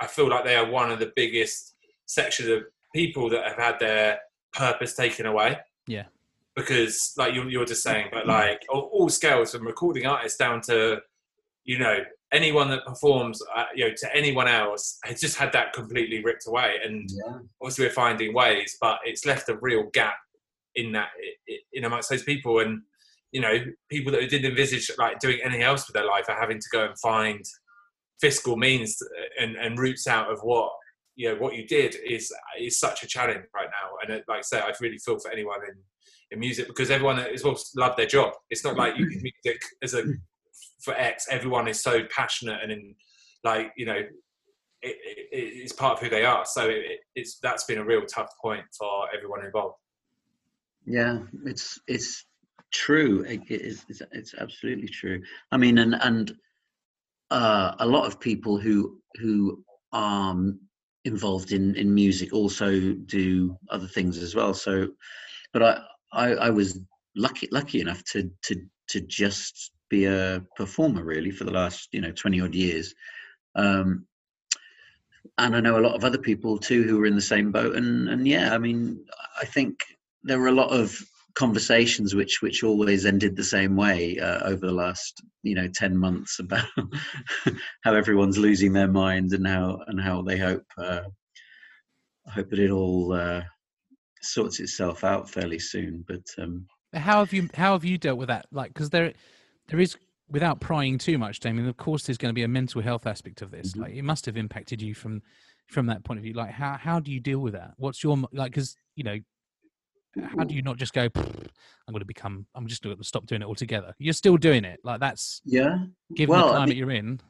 I feel like they are one of the biggest sections of people that have had their purpose taken away. Yeah. Because, like you're, you're just saying, but like all, all scales from recording artists down to, you know, anyone that performs, uh, you know, to anyone else has just had that completely ripped away. And yeah. obviously, we're finding ways, but it's left a real gap in that in amongst those people. And you know, people that didn't envisage like doing anything else with their life are having to go and find fiscal means and, and routes out of what you know what you did is is such a challenge right now. And it, like I say, I really feel for anyone in in music because everyone as well love their job. It's not like you can music as a for X, everyone is so passionate and in, like you know, it, it, it's part of who they are. So it, it's that's been a real tough point for everyone involved. Yeah, it's it's true. it's, it's, it's absolutely true. I mean, and and uh, a lot of people who who are involved in in music also do other things as well. So, but I I, I was lucky lucky enough to to to just be a performer really for the last you know 20 odd years. Um, and i know a lot of other people too who are in the same boat. And and yeah i mean i think there were a lot of conversations which which always ended the same way uh, over the last you know 10 months about <laughs> how everyone's losing their minds and how and how they hope uh, hope that it all uh, sorts itself out fairly soon. But um how have you how have you dealt with that? Like because there there is without prying too much damien of course there's going to be a mental health aspect of this. Mm-hmm. like it must have impacted you from from that point of view. Like how how do you deal with that? What's your like because you know how do you not just go i'm going to become i'm just going to stop doing it altogether. You're still doing it. Like that's yeah. given well, the climate I mean, you're in.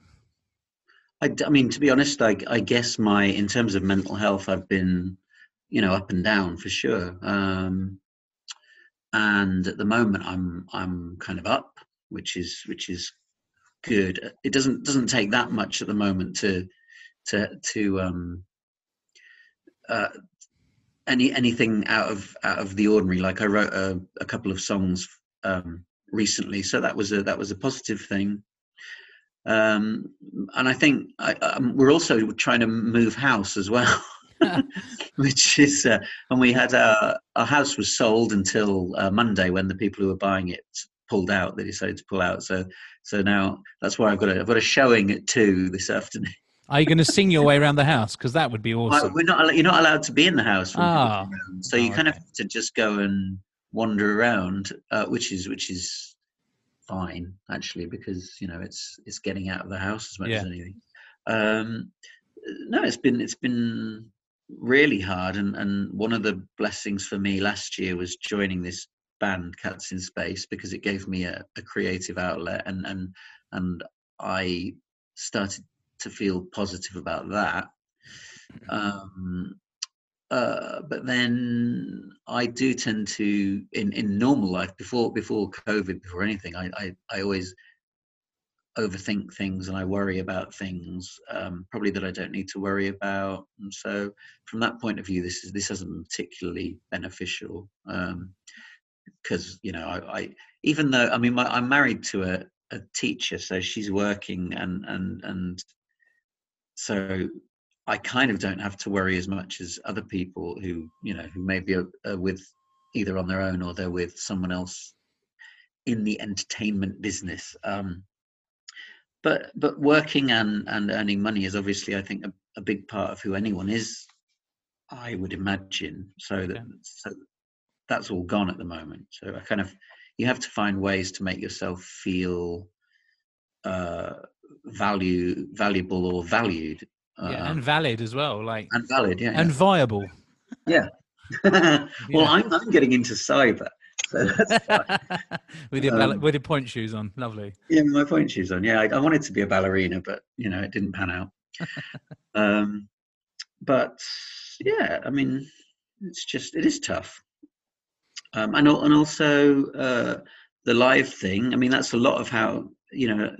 I, I mean to be honest I, I guess my in terms of mental health i've been you know up and down for sure. Um and at the moment i'm i'm kind of up which is which is good. It doesn't doesn't take that much at the moment to to to um, uh, any anything out of out of the ordinary. Like I wrote a, a couple of songs um, recently, so that was a that was a positive thing. Um, and I think I, um, we're also trying to move house as well. <laughs> <laughs> which is uh, and we had our, our house was sold until uh, monday when the people who were buying it pulled out. They decided to pull out. So so now that's why I've got a I've got a showing at two this afternoon. Are you going to sing your <laughs> way around the house? Because that would be Well, awesome. we're not. You're not allowed to be in the house. Ah. So you Oh, kind of have to just go and wander around, uh, which is which is fine actually because you know it's it's getting out of the house as much as anything. Um, no, it's been it's been really hard, and and one of the blessings for me last year was joining this band Cats in Space because it gave me a, a creative outlet, and and and I started to feel positive about that. Um, uh, but then I do tend to, in, in normal life, before before COVID, before anything, I, I, I always overthink things and I worry about things, um, probably that I don't need to worry about. And so, from that point of view, this is this hasn't been particularly beneficial because you know I, I even though I mean my, I'm married to a, a teacher, so she's working and and and so I kind of don't have to worry as much as other people who you know who maybe are, are with either on their own or they're with someone else in the entertainment business. Um, but but working and and earning money is obviously I think a, a big part of who anyone is. I would imagine so that Yeah. so that's all gone at the moment. So I kind of you have to find ways to make yourself feel uh, value valuable or valued uh, yeah, and valid as well, like and valid. Yeah. and viable. yeah. <laughs> well, Yeah. I'm I'm getting into cyber, so that's <laughs> with your ball- Um, with your pointe shoes on, lovely. yeah, my pointe shoes on. Yeah, I, I wanted to be a ballerina, but you know, it didn't pan out. <laughs> um, but yeah, I mean, it's just it is tough. Um, and and also uh, the live thing. I mean, that's a lot of how you know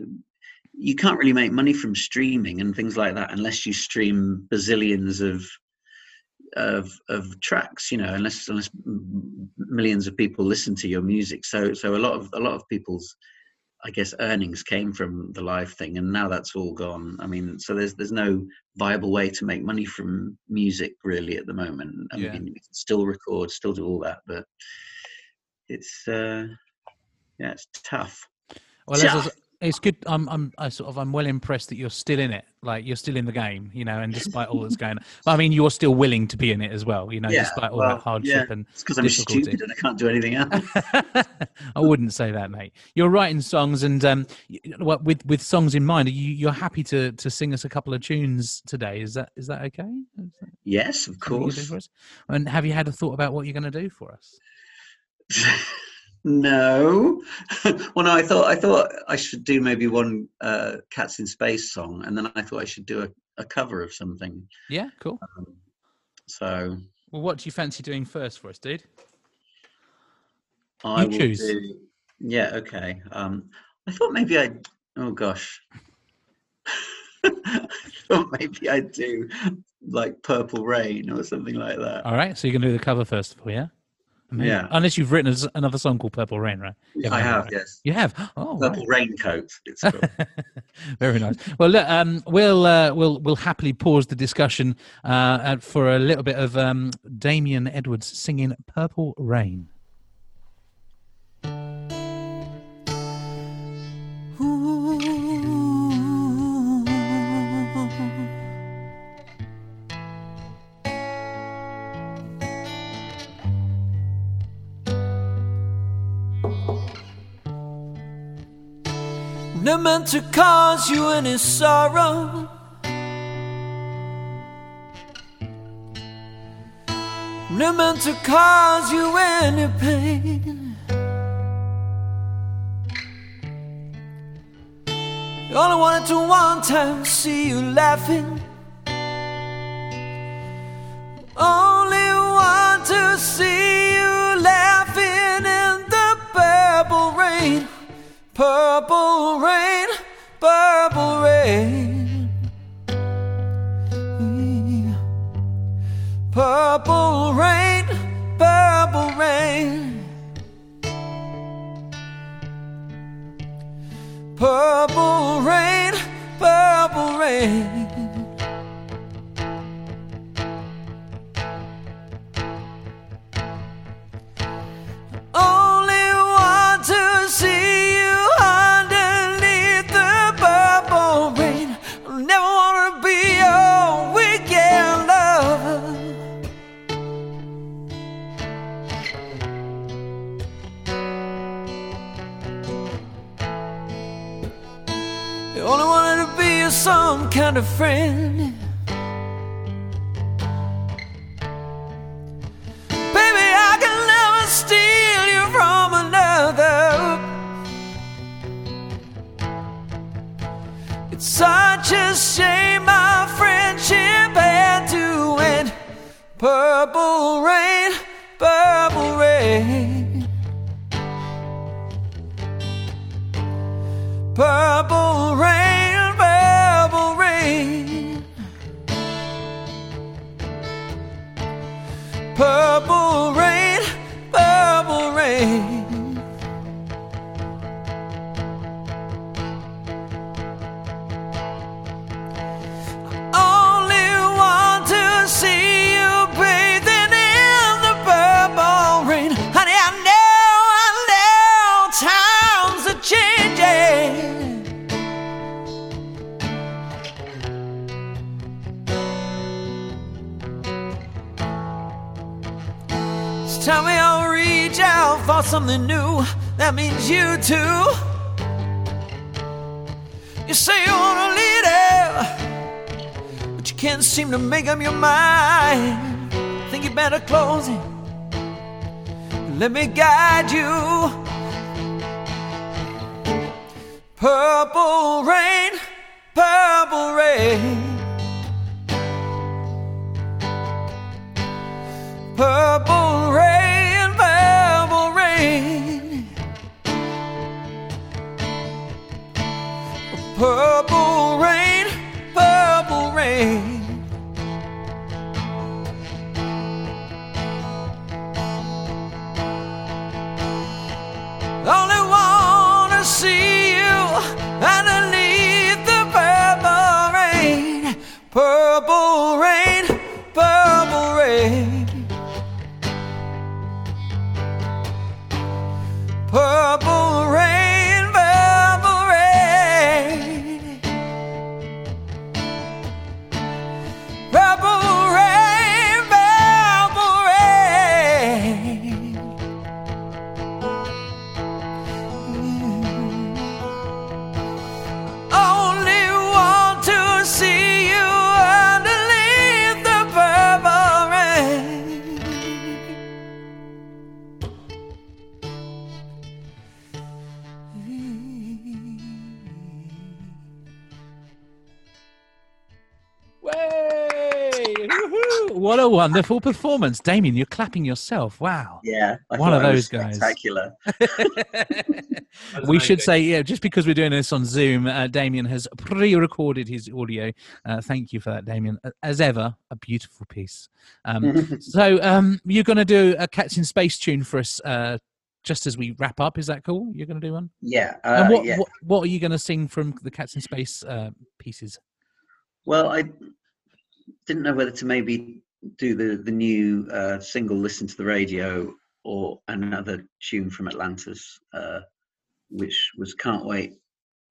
you can't really make money from streaming and things like that unless you stream bazillions of of of tracks you know unless unless millions of people listen to your music so so a lot of a lot of people's i guess earnings came from the live thing and now that's all gone i mean so there's there's no viable way to make money from music really at the moment i Yeah. mean you can still record still do all that but it's uh yeah it's tough Well, Tough. was- it's good. I'm, I'm, I sort of, I'm well impressed that you're still in it. Like you're still in the game, you know, and despite all that's going on, I mean, you're still willing to be in it as well, you know, Yeah, despite all well, that hardship and it's because i'm difficulty. stupid and i can't do anything else <laughs> I wouldn't say that, mate. You're writing songs, and um, with with songs in mind, you you're happy to to sing us a couple of tunes today? Is that is that okay? Is that yes of something you can do course? And have you had a thought about what you're going to do for us? <laughs> no <laughs> well no i thought i thought i should do maybe one uh cats in space song and then i thought i should do a, a cover of something Yeah, cool. um, so Well, what do you fancy doing first for us, dude? i You will choose. do yeah okay um i thought maybe i'd oh gosh i <laughs> thought maybe i'd do like purple rain or something like that All right, so you're to do the cover first of all, yeah? Amazing. Yeah. Unless you've written another song called Purple Rain, right? Yeah, i have right. yes You have. Oh, right. purple raincoat it's called. <laughs> Very nice. Well, look, um, we'll uh, we'll we'll happily pause the discussion uh, for a little bit of um, Damien Edwards singing "Purple Rain." Never meant to cause you any sorrow. Never meant to cause you any pain. Only wanted to one time see you laughing. Only want to see Purple rain, purple rain. Purple rain, purple rain. Purple rain, purple rain. Kind of friend. That means you too. You say you want a leader but you can't seem to make up your mind. Think you better close it. Let me guide you. Purple rain, purple rain. Purple Only wonderful performance. Damien, you're clapping yourself. Wow. Yeah, I One of those guys. Spectacular. <laughs> <laughs> we should say, yeah, just because we're doing this on Zoom, uh, Damien has pre recorded his audio. Uh, thank you for that, Damien. As ever, a beautiful piece. Um, <laughs> so, um, you're going to do a Cats in Space tune for us uh, just as we wrap up. Is that cool? You're going to do one? Yeah, uh, and what, yeah. what, what are you going to sing from the Cats in Space uh, pieces? Well, I didn't know whether to maybe do the the new uh, single "Listen to the Radio" or another tune from Atlantis, uh, which was "Can't Wait."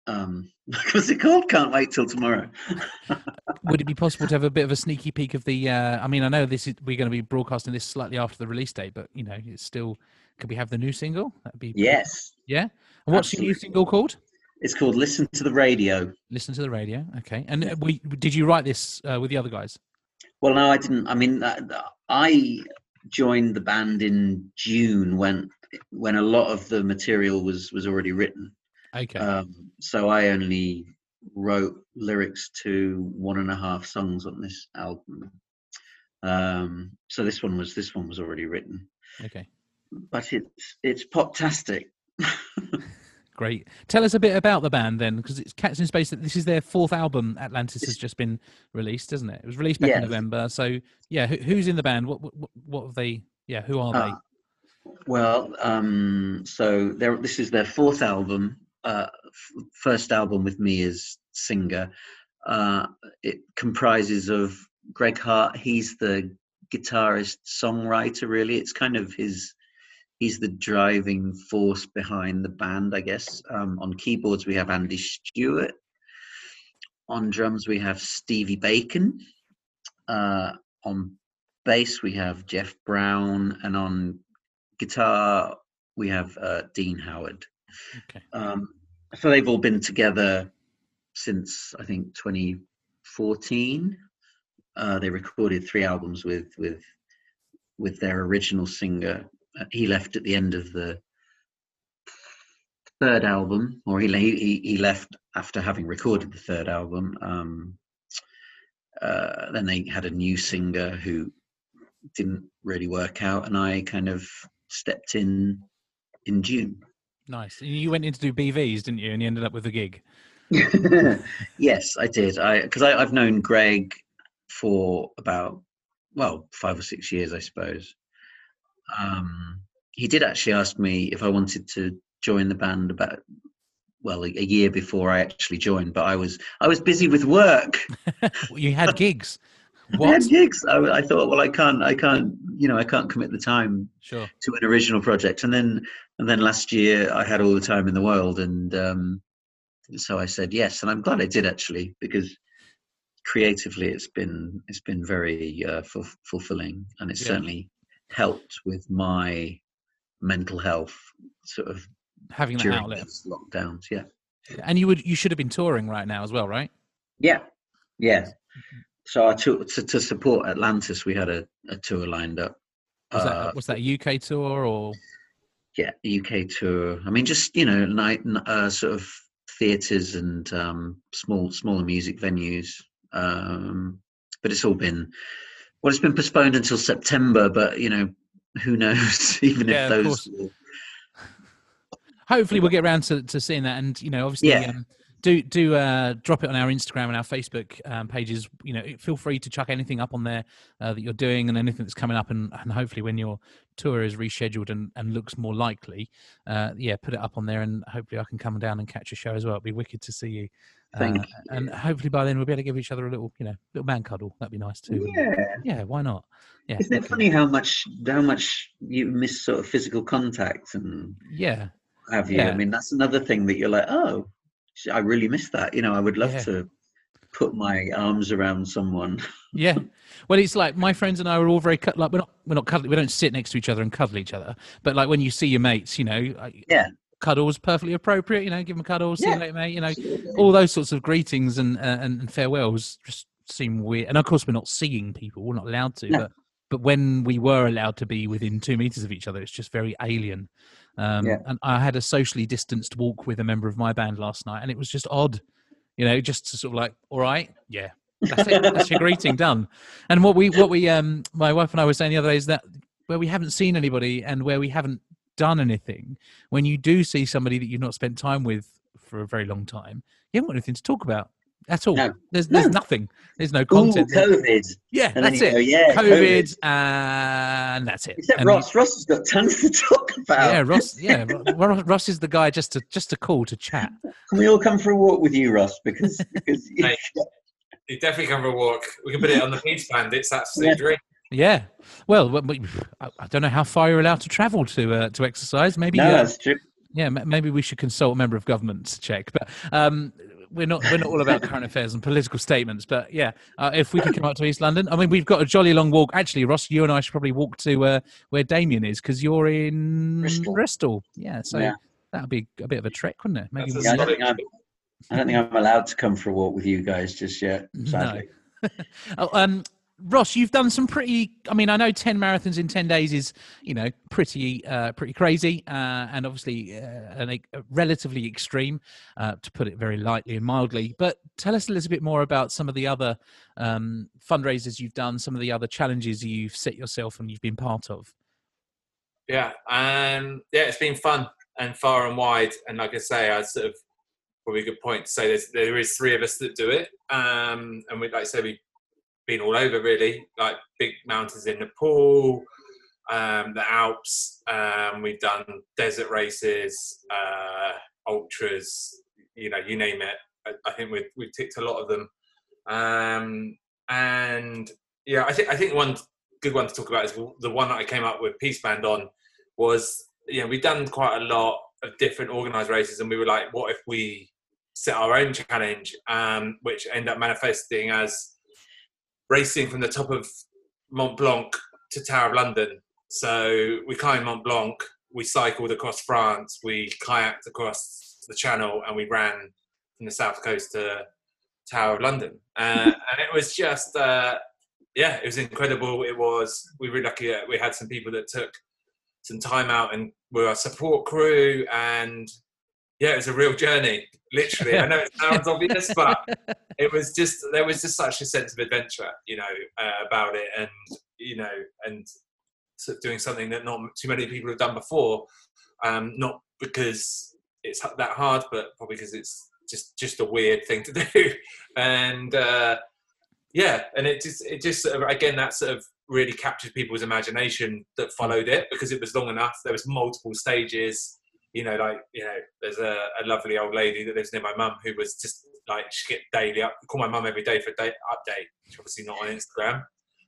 Um, <laughs> what's it called? Can't wait till tomorrow. <laughs> Would it be possible to have a bit of a sneaky peek of the? Uh, I mean, I know this is we're going to be broadcasting this slightly after the release date, but you know, it's still. Could we have the new single? That'd be yes, Yeah. And what's your new single called? it's called "Listen to the Radio." Listen to the radio. Okay. And we did you write this uh, with the other guys? Well, no, I didn't. I mean, uh, I joined the band in June when when a lot of the material was was already written. Okay. Um, so I only wrote lyrics to one and a half songs on this album. Um, so this one was this one was already written, okay. but it's it's poptastic. Great. Tell us a bit about the band then, because it's Cats in Space. This is their fourth album. Atlantis has just been released, isn't it? It was released back in November. So yeah, who, who's in the band? What what what have they? Yeah, who are they? Ah, well, um, so this is their fourth album. Uh, f- first album with me as singer. Uh, it comprises of Greg Hart. He's the guitarist songwriter. Really, it's kind of his. He's the driving force behind the band, I guess. Um, on keyboards we have Andy Stewart. On drums we have Steevie Bacon. Uh, on bass we have Jeff Brown, and on guitar we have uh, Dean Howard. Okay. Um, so they've all been together since I think 2014. Uh, they recorded three albums with with with their original singer. Uh, he left at the end of the third album, or he he, he left after having recorded the third album. Um, uh, then they had a new singer who didn't really work out, and I kind of stepped in in June. Nice. You went in to do BVs, didn't you? And you ended up with a gig. <laughs> yes, I did. I because I've known Greg for about well five or six years, I suppose. Um, he did actually ask me if I wanted to join the band about well a, a year before I actually joined, but I was I was busy with work. <laughs> you had gigs. What? <laughs> I had gigs. I, I, thought, well, I can't, I can't, you know, I can't commit the time sure. to an original project. And then, and then last year, I had all the time in the world, and um, so I said yes, and I'm glad I did actually because creatively, it's been it's been very uh, fulfilling, and it's yeah. certainly helped with my mental health sort of having that outlet lockdowns yeah and you would you should have been touring right now as well right yeah yeah so I took to, to support Atlantis. We had a, a tour lined up. Was, uh, that, was that a UK tour or? Yeah, UK tour. I mean, just you know, night uh, sort of theatres and um, small smaller music venues. Um, but it's all been well, it's been postponed until September. But you know, who knows? <laughs> Even yeah, if those. Hopefully, we'll get around to, to seeing that, and you know, obviously. Yeah. Um, do do uh, drop it on our Instagram and our Facebook um, pages. You know, feel free to chuck anything up on there uh, that you're doing and anything that's coming up, and, and hopefully when your tour is rescheduled and, and looks more likely, uh, yeah, put it up on there, and hopefully I can come down and catch a show as well. It'd be wicked to see you. Thank uh, you. And hopefully by then we'll be able to give each other a little, you know, little man cuddle. That'd be nice too. Yeah. Yeah. Why not? Yeah. Isn't it funny how much how much you miss sort of physical contact and yeah have you? Yeah. I mean, that's another thing that you're like, oh, I really miss that. You know, I would love yeah. to put my arms around someone. <laughs> yeah. Well, it's like my friends and I were all very cut. Like we're not we're not cuddly. We don't sit next to each other and cuddle each other. But like when you see your mates, you know, yeah, cuddles perfectly appropriate. You know, give them a cuddle, see you later, mate. You know, Absolutely. all those sorts of greetings and uh, and farewells just seem weird. And of course, we're not seeing people. We're not allowed to. No. But but when we were allowed to be within two meters of each other, it's just very alien. Um, yeah. And I had a socially distanced walk with a member of my band last night, and it was just odd, you know, just to sort of like, all right, yeah, that's it, that's your greeting done. And what we, what we, um, my wife and I were saying the other day is that where we haven't seen anybody and where we haven't done anything, when you do see somebody that you've not spent time with for a very long time, you haven't got anything to talk about at all. No. There's there's no. nothing. There's no content. Ooh, COVID. Yeah, and that's it. Go, yeah, COVID, COVID, and that's it. Except and Ross. Ross has got tons to talk about. Yeah, Ross. <laughs> Yeah, Ross is the guy just to just to call to chat. Can we all come for a walk with you, Ross? Because because <laughs> Mate, you definitely come for a walk. We can put it on the Peace Band. It's absolutely yeah. dream. Yeah. Well, I don't know how far you're allowed to travel to uh, to exercise. Maybe. No, uh, that's true. Yeah, maybe we should consult a member of government to check. But um, we're not we're not all about current affairs and political statements, but yeah, uh, if we could come up to East London, I mean, we've got a jolly long walk. Actually, Ross, you and I should probably walk to uh, where Damien is because you're in Bristol. Bristol. Yeah, so yeah. that would be a bit of a trek, wouldn't it? Maybe. Yeah, I, don't think I'm, I don't think I'm allowed to come for a walk with you guys just yet. Sadly. No. <laughs> oh, um, Ross, you've done some pretty. I mean, I know ten marathons in ten days is, you know, pretty, uh, pretty crazy, uh, and obviously uh, an, a relatively extreme, uh, to put it very lightly and mildly. But tell us a little bit more about some of the other um, fundraisers you've done, some of the other challenges you've set yourself and you've been part of. Yeah, um, yeah, it's been fun and far and wide, and like I say, I sort of probably a good point to say there's, there is three of us that do it, um, and we like I say we been all over really, like big mountains in Nepal, um, the Alps. Um, we've done desert races, uh, ultras, you know, you name it. I, I, think we've we've ticked a lot of them. Um, and yeah, I think I think one good one to talk about is the one that I came up with Peace Band on was you know we've done quite a lot of different organized races, and we were like, what if we set our own challenge, um, which end up manifesting as racing from the top of Mont Blanc to Tower of London. So we climbed Mont Blanc, we cycled across France, we kayaked across the Channel, and we ran from the south coast to Tower of London, uh, <laughs> and it was just uh, yeah, it was incredible. It was we were lucky that we had some people that took some time out and were our support crew, and yeah, it was a real journey. Literally, I know it sounds obvious, but <laughs> it was just there was just such a sense of adventure, you know, uh, about it, and you know, and sort of doing something that not too many people have done before. Um, not because it's that hard, but probably because it's just just a weird thing to <laughs> do. and uh, yeah, and it just it just sort of, again that sort of really captured people's imagination that followed it because it was long enough. There was multiple stages. You know, like you know, there's a, a lovely old lady that lives near my mum who was just like she'd get daily up. Call my mum every day for a day update. She's obviously not on Instagram.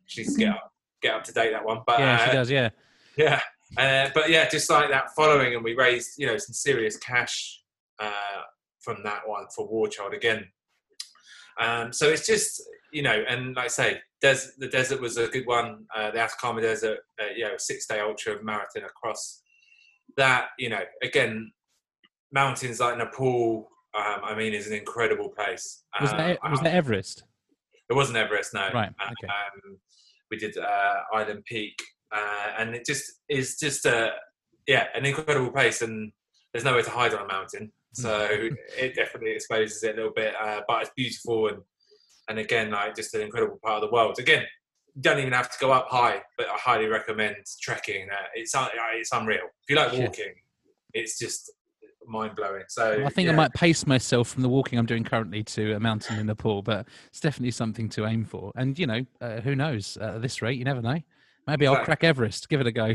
She needs to get up get up to date that one. But yeah, uh, she does. Yeah. yeah, uh, but yeah, just like that following, and we raised you know some serious cash uh, from that one for War Child again. Um, so it's just you know, and like I say, des- the desert was a good one. Uh, the Atacama Desert, uh, you know, six day ultra of marathon across that. You know, again, mountains like Nepal. Um, I mean, is an incredible place. Was that Um, was that Everest? It wasn't Everest, no. Right, okay. Um, we did uh, Island Peak, uh, and it just is just a yeah an incredible place, and there's nowhere to hide on a mountain, so it definitely exposes it a little bit. Uh, but it's beautiful, and and again, like just an incredible part of the world. Again, don't even have to go up high, but I highly recommend trekking. Uh, it's un- it's unreal. If you like walking, it's just mind blowing. So I think I might pace myself from the walking I'm doing currently to a mountain in Nepal, but it's definitely something to aim for. And you know, uh, who knows? Uh, at this rate, you never know. Maybe I'll crack Everest. Give it a go.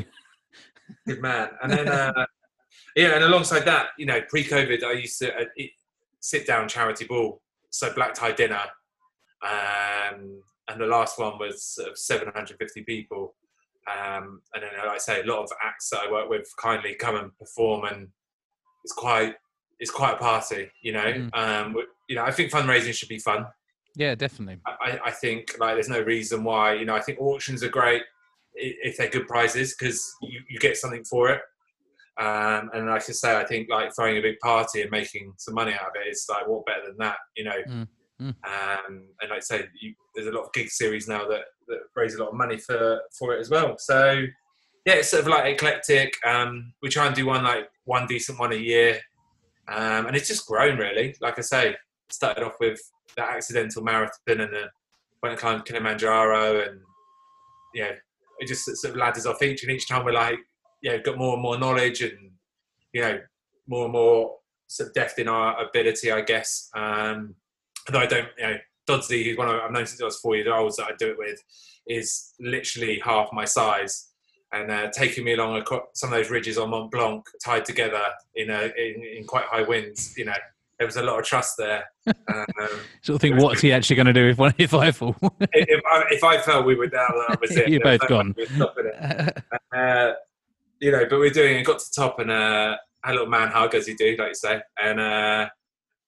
Good man. And then, uh, yeah, and alongside that, you know, pre-COVID, I used to uh, sit down charity ball, so black tie dinner, um, and the last one was sort of 750 people. Um, and then, like I say, a lot of acts that I work with kindly come and perform, and it's quite it's quite a party, you know. Mm. Um, you know, I think fundraising should be fun. Yeah, definitely. I, I think like there's no reason why you know I think auctions are great if they're good prizes because you, you get something for it. Um, and like I say, I think like throwing a big party and making some money out of it is like what better than that, you know. Mm, mm. Um, and like I say, you, there's a lot of gig series now that, that raise a lot of money for for it as well. So yeah, it's sort of like eclectic. Um, we try and do one like one decent one a year, um, and it's just grown really. Like I say, started off with the accidental marathon and the went and climbed Kilimanjaro, and know, it just sort of ladders off each. And each time we're like, know, got more and more knowledge, and you know, more and more sort of depth in our ability, I guess. Um, although I don't, you know, Dodsley, who's one of I've known since I was four years old that I do it with, is literally half my size. And uh, taking me along some of those ridges on Mont Blanc, tied together in a in, in quite high winds, you know, there was a lot of trust there. <laughs> Um, Sort of think, what's he actually going to do if one if I fall? <laughs> if, I, if I fell, we were that, that was <laughs> it. You're There both gone. way of stopping it. Uh, you know, but we're doing it. Got to the top and uh, had a little man hug as you do, like you say, and uh,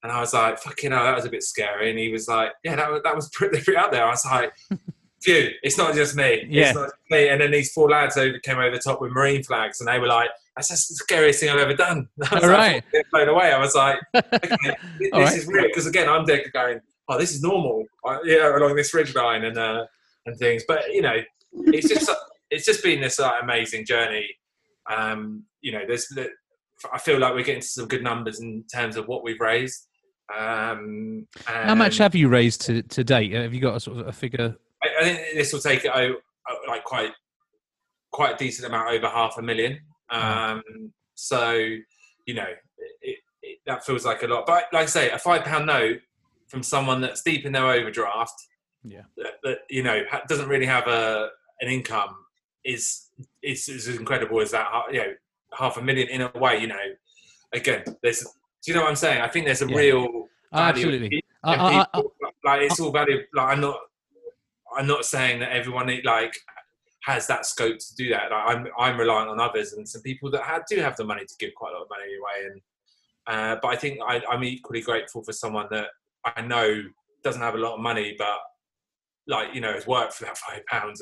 and I was like, "Fucking hell, that was a bit scary." And he was like, "Yeah, that was that was <laughs> pretty, pretty out there." I was like, <laughs> "Phew, it's not just me. Yeah. It's not just me." And then these four lads over came over the top with marine flags, and they were like, "That's just the scariest thing I've ever done." <laughs> I was All like, right. "Fucking blown away. I was like, "Okay, this All right. is real." Because again, I'm there going, "Oh, this is normal." Uh, yeah, along this ridge line and uh, and things. But you know, it's just it's just been this like, amazing journey. Um, you know, there's I feel like we're getting to some good numbers in terms of what we've raised. Um, How much have you raised to, to date? Have you got a sort of a figure? I, I think this will take it oh, like quite quite a decent amount over half a million. Um, so you know it, it, that feels like a lot. But like I say, a five pound note from someone that's deep in their overdraft, Yeah. that, that you know doesn't really have a an income is is, is as incredible as that. You know, half a million in a way. You know, again, there's. Do you know what I'm saying? I think there's a Yeah. real ah, value absolutely. I- I- I- like it's all value. Like I'm not, I'm not saying that everyone like has that scope to do that. Like I'm, I'm reliant on others and some people that have, do have the money to give quite a lot of money away. And uh, but I think I, I'm equally grateful for someone that I know doesn't have a lot of money, but like you know has worked for that <laughs> five pounds.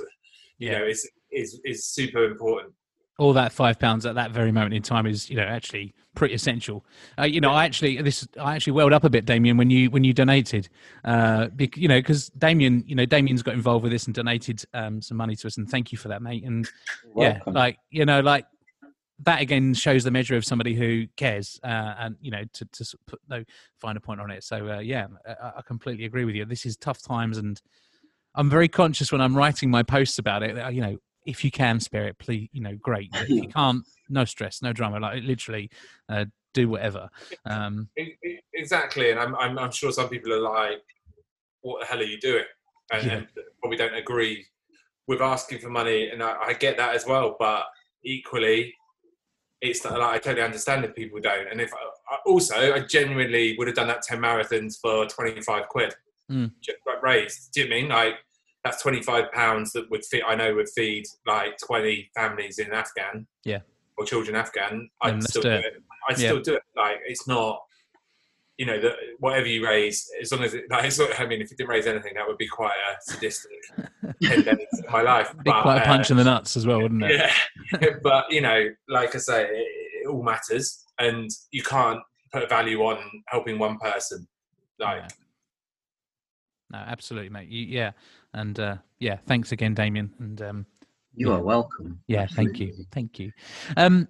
You Yeah. know, is is is super important. All that five pounds at that very moment in time is you know actually pretty essential. Uh, you know, I actually this I actually welled up a bit, Damien, when you when you donated, uh, bec- you know, because Damien, you know, Damien's got involved with this and donated um, some money to us, and thank you for that, mate. And yeah, like you know, like that again shows the measure of somebody who cares, uh, and you know, to to put no finer point on it. So uh, yeah, I, I completely agree with you. This is tough times, and I'm very conscious when I'm writing my posts about it. that, You know, if you can spare it, please, you know, great. If you <laughs> can't, no stress, no drama. Like literally, uh, do whatever. <laughs> Um, Exactly, and I'm, I'm, I'm sure some people are like, "What the hell are you doing?" And, Yeah. and probably don't agree with asking for money, and I, I get that as well. But equally, it's like I totally understand if people don't. And if I, also, I genuinely would have done that ten marathons for twenty five quid Mm. raised. Do you mean like that's twenty five pounds that would fit I know would feed like twenty families in Afghan. Yeah. Or children in Afghan. I'd still do it. it. I'd Yeah. still do it. Like it's not you know, that whatever you raise, as long as it, like, it's not, I mean, if you didn't raise anything, that would be quite a sadistic <laughs> 10 days of my life. But, quite a uh, punch in the nuts as well, wouldn't it? <laughs> yeah. <laughs> but, you know, like I say, it, it all matters and you can't put a value on helping one person. Like, No, absolutely, mate. You, yeah, and uh, yeah, thanks again, Damien. And um, You Yeah. are welcome. yeah, thank you, thank you. Um,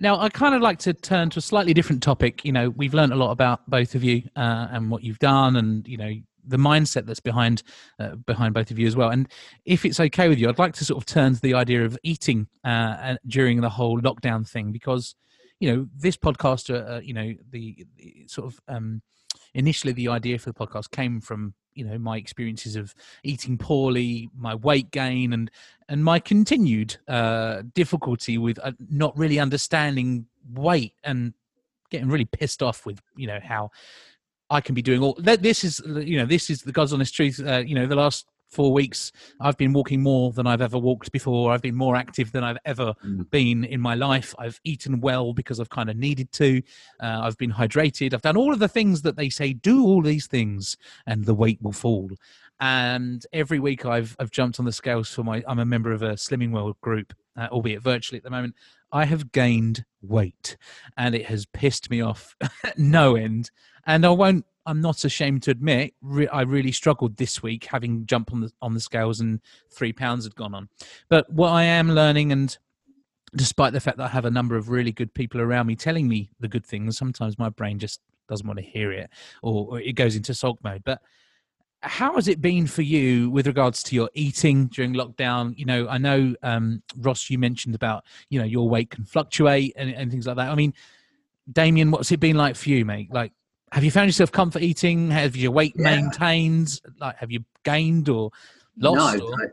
now, I kind of like to turn to a slightly different topic. You know, we've learned a lot about both of you uh, and what you've done, and you know the mindset that's behind uh, behind both of you as well. And if it's okay with you, I'd like to sort of turn to the idea of eating uh, during the whole lockdown thing, because you know this podcast, uh, uh, you know, the, the sort of um, initially the idea for the podcast came from you know my experiences of eating poorly, my weight gain, and and my continued uh, difficulty with uh, not really understanding weight and getting really pissed off with you know how I can be doing all that. This is you know this is the God's honest truth. Uh, you know the last four weeks I've been walking more than I've ever walked before. I've been more active than I've ever Mm. been in my life. I've eaten well because I've kind of needed to. Uh, I've been hydrated. I've done all of the things that they say do all these things and the weight will fall. And every week I've I've jumped on the scales for my. I'm a member of a Slimming World group, uh, albeit virtually at the moment. I have gained weight, and it has pissed me off <laughs> no end. And I won't. I'm not ashamed to admit re- I really struggled this week, having jumped on the on the scales and three pounds had gone on. But what I am learning, and despite the fact that I have a number of really good people around me telling me the good things, sometimes my brain just doesn't want to hear it, or, or it goes into sulk mode. But how has it been for you with regards to your eating during lockdown? You know, I know um, Ross, you mentioned about you know your weight can fluctuate and, and things like that. I mean, Damien, what's it been like for you, mate? Like, have you found yourself comfort eating? Have your weight Yeah. maintained? Like, have you gained or lost? No, or? I,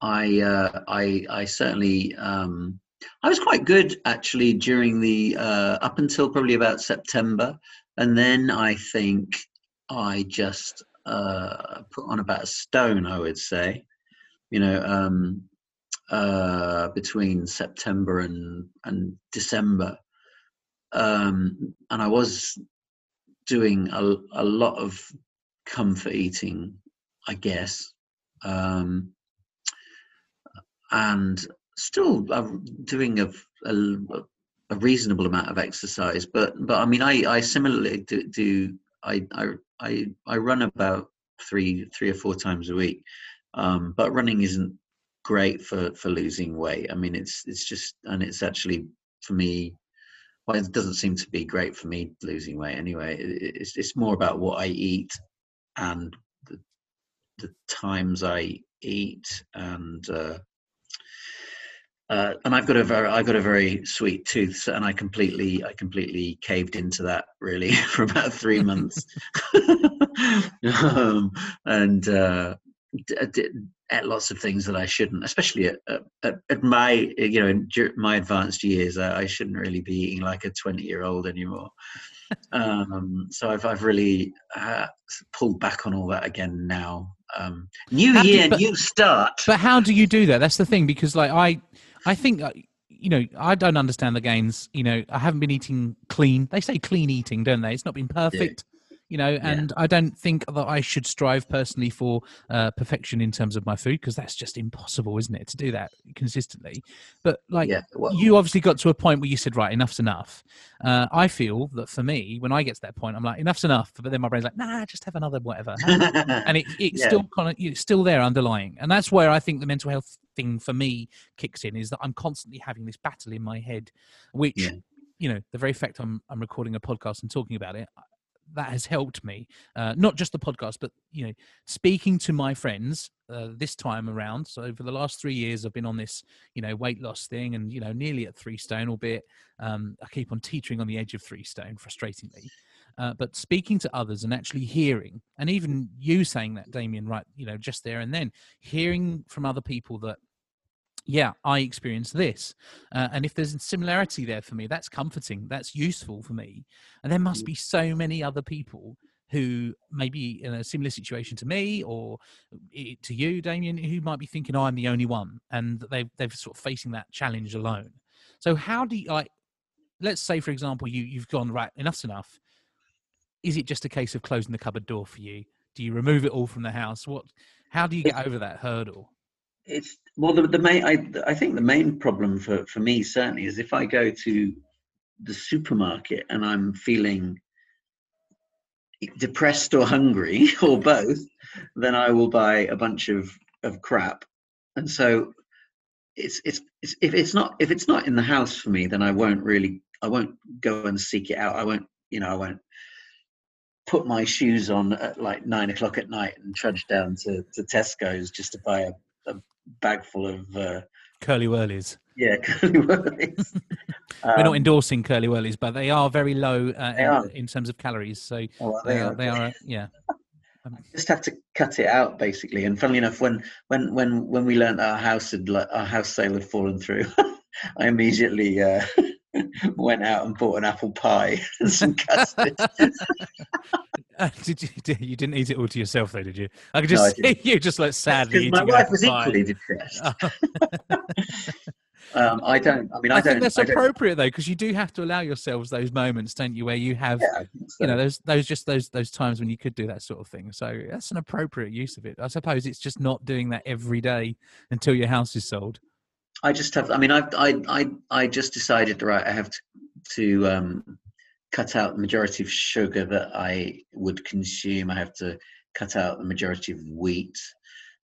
I, uh, I, I certainly, um, I was quite good actually during the uh, up until probably about September, and then I think I just uh, put on about a stone. I would say, you know, um, uh, between September and and December, um, and I was doing a, a lot of comfort eating, I guess. Um, and still doing a, a, a reasonable amount of exercise. But but i mean i i similarly do, do I, I i i run about three three or four times a week. Um but running isn't great for for losing weight. I mean it's it's just and it's actually for me well it doesn't seem to be great for me losing weight anyway. It's it's more about what i eat and the the times i eat and uh uh, and I've got a very, I've got a very sweet tooth, and I completely, I completely caved into that really <laughs> for about three months, <laughs> um, and uh, d- d- ate lots of things that I shouldn't, especially at, at, at my, you know, in my advanced years, I, I shouldn't really be eating like a twenty-year-old anymore. <laughs> um, so I've, I've really uh, pulled back on all that again now. Um, new How year, but- new start. But how do you do that? That's the thing because like I I think uh, you know I don't understand the gains. You know I haven't been eating clean. They say clean eating, don't they? It's not been perfect. You know and i don't think that i should strive personally for uh, perfection in terms of my food because that's just impossible isn't it to do that consistently but like yeah. Well, you obviously got to a point where you said right enough's enough uh, i feel that for me when i get to that point i'm like enough's enough but then my brain's like nah just have another whatever and it, <laughs> it's Yeah. still kind of it's still there underlying and that's where i think the mental health thing for me kicks in is that i'm constantly having this battle in my head which Yeah. you know the very fact i'm i'm recording a podcast and talking about it that has helped me uh, not just the podcast but you know speaking to my friends uh, this time around. So for the last three years i've been on this you know weight loss thing and you know nearly at three stone albeit um, i keep on teetering on the edge of three stone frustratingly. Uh, but speaking to others and actually hearing and even you saying that damien right you know just there and then hearing from other people that yeah i experienced this. Uh, and if there's a similarity there for me that's comforting that's useful for me. And there must be so many other people who may be in a similar situation to me or to you damien who might be thinking oh i'm the only one and they've, they're sort of facing that challenge alone. So how do you like let's say for example you you've gone right enough's enough. Is it just a case of closing the cupboard door for you? Do you remove it all from the house? What how do you get over that hurdle it's well the, the main I, I think the main problem for, for me certainly is if I go to the supermarket and I'm feeling depressed or hungry <laughs> or both, then I will buy a bunch of, of crap. And so it's, it's it's if it's not if it's not in the house for me, then I won't really I won't go and seek it out. I won't you know I won't put my shoes on at like nine o'clock at night and trudge down to, to Tesco's just to buy a, a bag full of uh, Curly Wurlies yeah <laughs> Curly Wurlies. We're not Um, endorsing Curly Wurlies, but they are very low uh, in, are. in terms of calories. So oh, well, they yeah, are, they are, uh, yeah. <laughs> just have to cut it out basically. And funnily enough, when when when when we learned our house had our house sale had fallen through, <laughs> I immediately uh, <laughs> went out and bought an apple pie <laughs> and some custard. <laughs> Uh, did you? Did, you didn't eat it all to yourself, though, did you? I could No, just see you just like sadly my wife was pie. equally depressed. Oh, Um, I don't. I mean, I, I, don't. think that's I don't- appropriate though, because you do have to allow yourselves those moments, don't you, where you have, Yeah, so. you know, those those just those those times when you could do that sort of thing. So that's an appropriate use of it. I suppose it's just not doing that every day until your house is sold. I just have. I mean, I I I I just decided. Right, I have to to um, cut out the majority of sugar that I would consume. I have to cut out the majority of wheat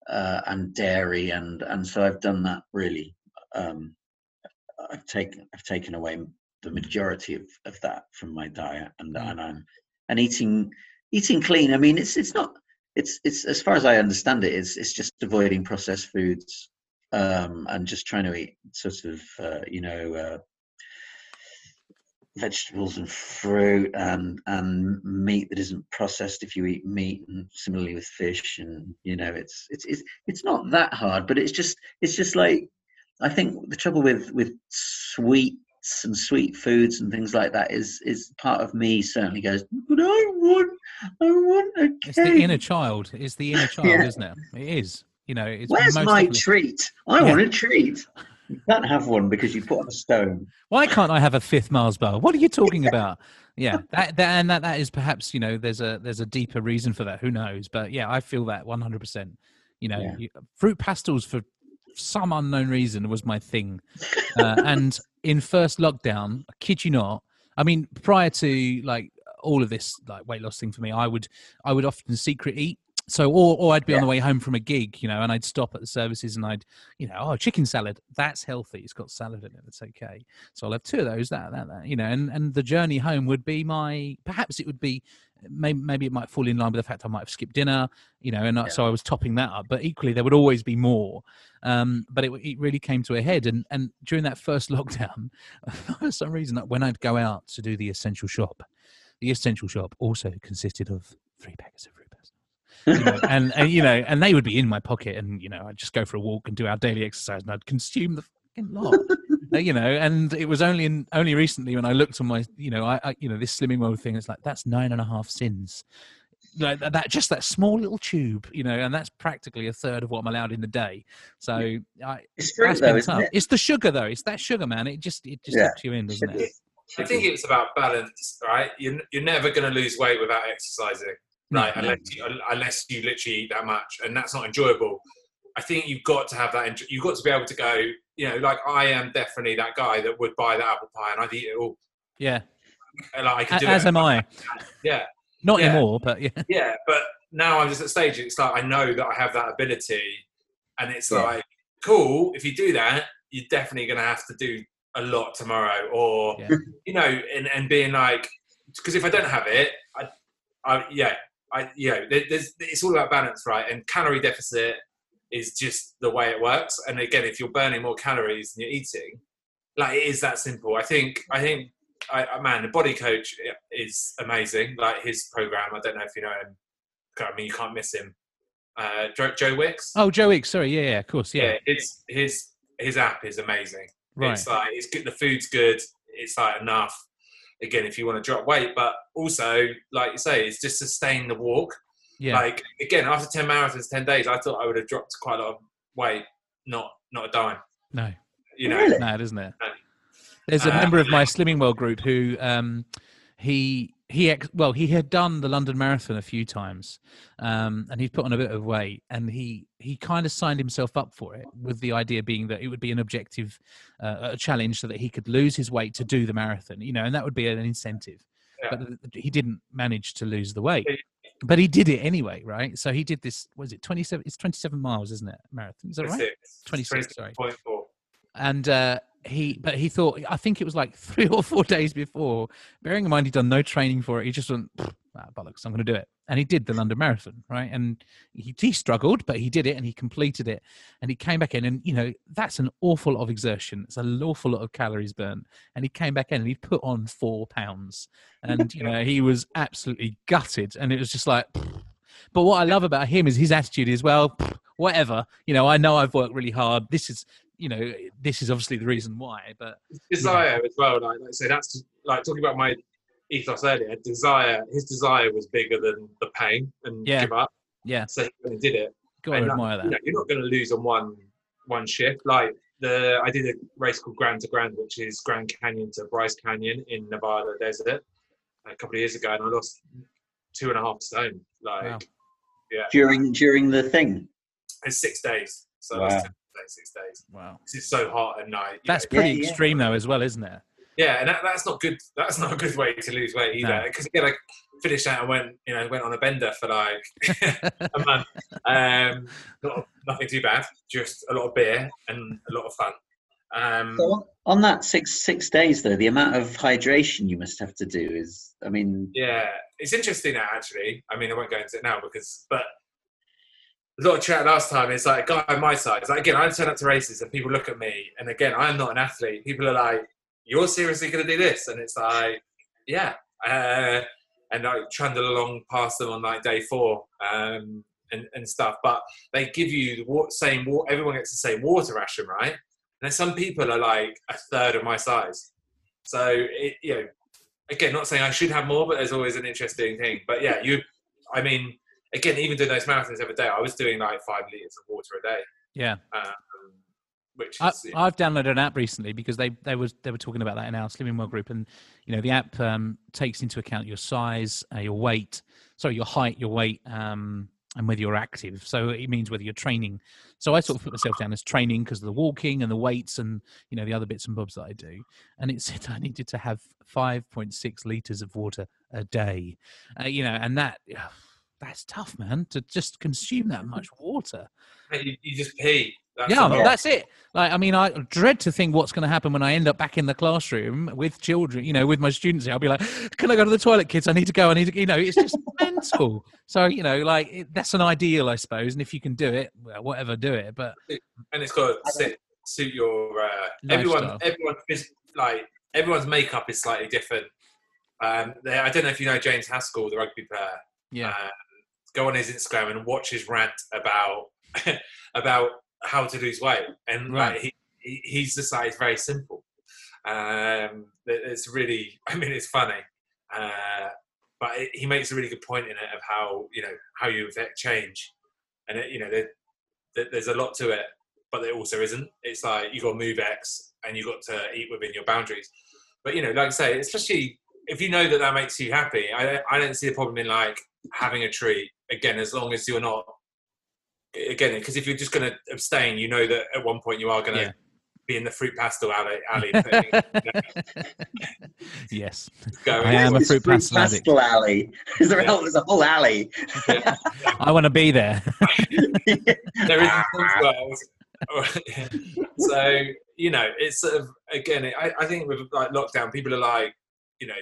uh, and dairy, and and so I've done that. Really, um, I've taken I've taken away the majority of, of that from my diet, and Mm. and I'm and eating eating clean. I mean, it's it's not. It's it's as far as I understand it, it's it's just avoiding processed foods um, and just trying to eat sort of uh, you know uh, vegetables and fruit and and meat that isn't processed if you eat meat and similarly with fish and you know it's it's it's, it's not that hard but it's just it's just like i think the trouble with with sweets and sweet foods and things like that is is part of me certainly goes but i want i want a cake. It's the inner child. It's the inner <laughs> child, Yeah. isn't it? It is. You know, it's where's my treat i Yeah. want a treat you can't have one because you put on a stone Why can't I have a fifth Mars bar? What are you talking <laughs> about? Yeah, that, that and that that is perhaps you know there's a there's a deeper reason for that. Who knows? But yeah, I feel that 100. percent You know, Yeah. you, fruit pastels for some unknown reason was my thing, uh, <laughs> and in first lockdown, I kid you not. I mean, prior to like all of this like weight loss thing for me, I would I would often secret eat. So, or or I'd be on the way home from a gig, you know, and I'd stop at the services and I'd, you know, oh, chicken salad, that's healthy. It's got salad in it. That's okay. So I'll have two of those, that, that, that, you know, and, and the journey home would be my, perhaps it would be, maybe, maybe it might fall in line with the fact I might have skipped dinner, you know, and Yeah. so I was topping that up, but equally there would always be more. Um, but it, it really came to a head. And, and during that first <laughs> lockdown, <laughs> for some reason, when I'd go out to do the essential shop, the essential shop also consisted of three packets of you know, and, and you know, and they would be in my pocket, and you know, I'd just go for a walk and do our daily exercise, and I'd consume the fucking lot, <laughs> you know. And it was only in only recently when I looked on my, you know, I, I you know, this slimming world thing. It's like that's nine and a half sins, like that, that just that small little tube, you know, and that's practically a third of what I'm allowed in the day. So I, It's fruit that's though, isn't it? It's the sugar though. It's that sugar, man. It just it just Yeah. hooks you in, doesn't it? Sugar. I think it's about balance, right? You're, you're never going to lose weight without exercising, right? Unless you, unless you literally eat that much, and that's not enjoyable. I think you've got to have that. You've got to be able to go. You know, like I am definitely that guy that would buy that apple pie and I'd eat it all. Yeah, Like I could do as it. am I. <laughs> Yeah, Not Yeah. anymore, but yeah. <laughs> yeah. But now I'm just at a stage. It's like I know that I have that ability, and it's Yeah. like cool. If you do that, you're definitely going to have to do a lot tomorrow, or Yeah. you know, and, and being like, because if I don't have it, I, I yeah, I you know, there's it's all about balance, right? And calorie deficit is just the way it works. And again, if you're burning more calories than you're eating, like it is that simple. I think I think I, I- man, the body coach is amazing. Like his program, I don't know if you know him. I mean, you can't miss him. Uh, Joe, Joe Wicks. Oh, Joe Wicks. Sorry. Yeah, yeah, of course. Yeah. yeah, his his his app is amazing. Right. It's like it's good. The food's good. It's like enough. Again, if you want to drop weight, but also like you say, it's just sustain the walk. Yeah. Like again, after ten marathons, ten days, I thought I would have dropped quite a lot of weight. Not not a dime. no. You know. Really? mad, isn't it? No. There's a Uh, member of my Slimming World group who um, he he ex- well he had done the London Marathon a few times, um, and he'd put on a bit of weight, and he he kind of signed himself up for it with the idea being that it would be an objective, uh, a challenge, so that he could lose his weight to do the marathon, you know, and that would be an incentive. Yeah. But he didn't manage to lose the weight. But he did it anyway, right? So he did this. Was it twenty seven? It's twenty seven miles, isn't it? Marathon. Is that right? 26, sorry. Point four. and uh, he but he thought i think it was like <laughs> three or four days before bearing in mind he'd done no training for it he just went ah, bollocks i'm going to do it. And he did the london marathon right? And he, he struggled but he did it and he completed it and he came back in and you know that's an awful lot of exertion. It's an awful lot of calories burned and he came back in and he put on four pounds. And you know he was absolutely gutted and it was just like but what i love about him is his attitude is well whatever. You know i know i've worked really hard. This is you know this is obviously the reason why but desire as well. Like, like I say, that's just, like talking about my ethos earlier. Desire, his desire was bigger than the pain and Yeah. give up. yeah So he went did it. gotta And, like, admire you that know, you're not going to lose on one one shift. Like the I did a race called Grand to Grand, which is Grand Canyon to Bryce Canyon in Nevada desert a couple of years ago, and I lost two and a half stone. Like Wow. during during the thing. it's six days. So Wow. That's six days. wow This is so hot at night. that's know. pretty Yeah, yeah. extreme though as well isn't it Yeah, and that, that's not good. That's not a good way to lose weight either. No. Because again, I finished that and went, you know, went on a bender for like <laughs> a month. Um, not, nothing too bad, just a lot of beer and a lot of fun. Um, So on- on that six six days though, the amount of hydration you must have to do is, I mean, yeah, it's interesting that actually. I mean, I won't go into it now because, but a lot of chat last time. It's like a guy my size. Like again, I turn up to races and people look at me, and again, I'm not an athlete. People are like, "You're seriously going to do this?" And it's like, "Yeah." Uh, and I trundle along past them on like day four um, and, and stuff. But they give you the same. water. Everyone gets the same water ration, right? And then some people are like a third of my size. So it, you know, again, not saying I should have more, but there's always an interesting thing. But yeah, you, I mean, again, even doing those marathons every day, I was doing like five liters of water a day, yeah um, which I, is I've downloaded an app recently because they they was they were talking about that in our Slimming World group, and you know the app um, takes into account your size, uh, your weight, sorry, your height, your weight, um, and whether you're active. So it means whether you're training. So I sort of put myself down as training because of the walking and the weights and you know the other bits and bobs that I do. And it <laughs> said I needed to have 5.6 liters of water a day, uh, you know, and that. That's tough, man. To just consume that much water. you, you just pee. That's yeah, that's it. Like, I mean, I dread to think what's going to happen when I end up back in the classroom with children, you know, with my students. I'll be like, "Can I go to the toilet, kids? I need to go. I need to." You know, it's just <laughs> mental. So, you know, like it, that's an ideal, I suppose. And if you can do it, well, whatever, do it. But and it's got to sit, suit your uh, everyone. Everyone like everyone's makeup is slightly different. Um, they- I don't know if you know James Haskell, the rugby player. yeah, Um, go on his Instagram and watch his rant about <laughs> about how to lose weight, and Right. like he, he he's just like it's very simple. Um, it's really, <laughs> I mean, it's funny, uh, but it, he makes a really good point in it of how you know how you affect change, and it, you know there, there, there's a lot to it, but there also isn't. It's like you've got to move X, and you've got to eat within your boundaries. but you know, like I say, especially if you know that that makes you happy, I I don't see a problem in like having a treat again, as long as you're not again because if you're just going to abstain, you know that at one point you are going to. Yeah. Be in the fruit pastel alley, alley <laughs> thing, <laughs> yes, <laughs> going, I am a This fruit pastel pastel alley. Is there, Yeah. a, there's a whole alley. I want to be there. there is a world. so you know, it's sort of again. I, I think with like lockdown, people are like, you know,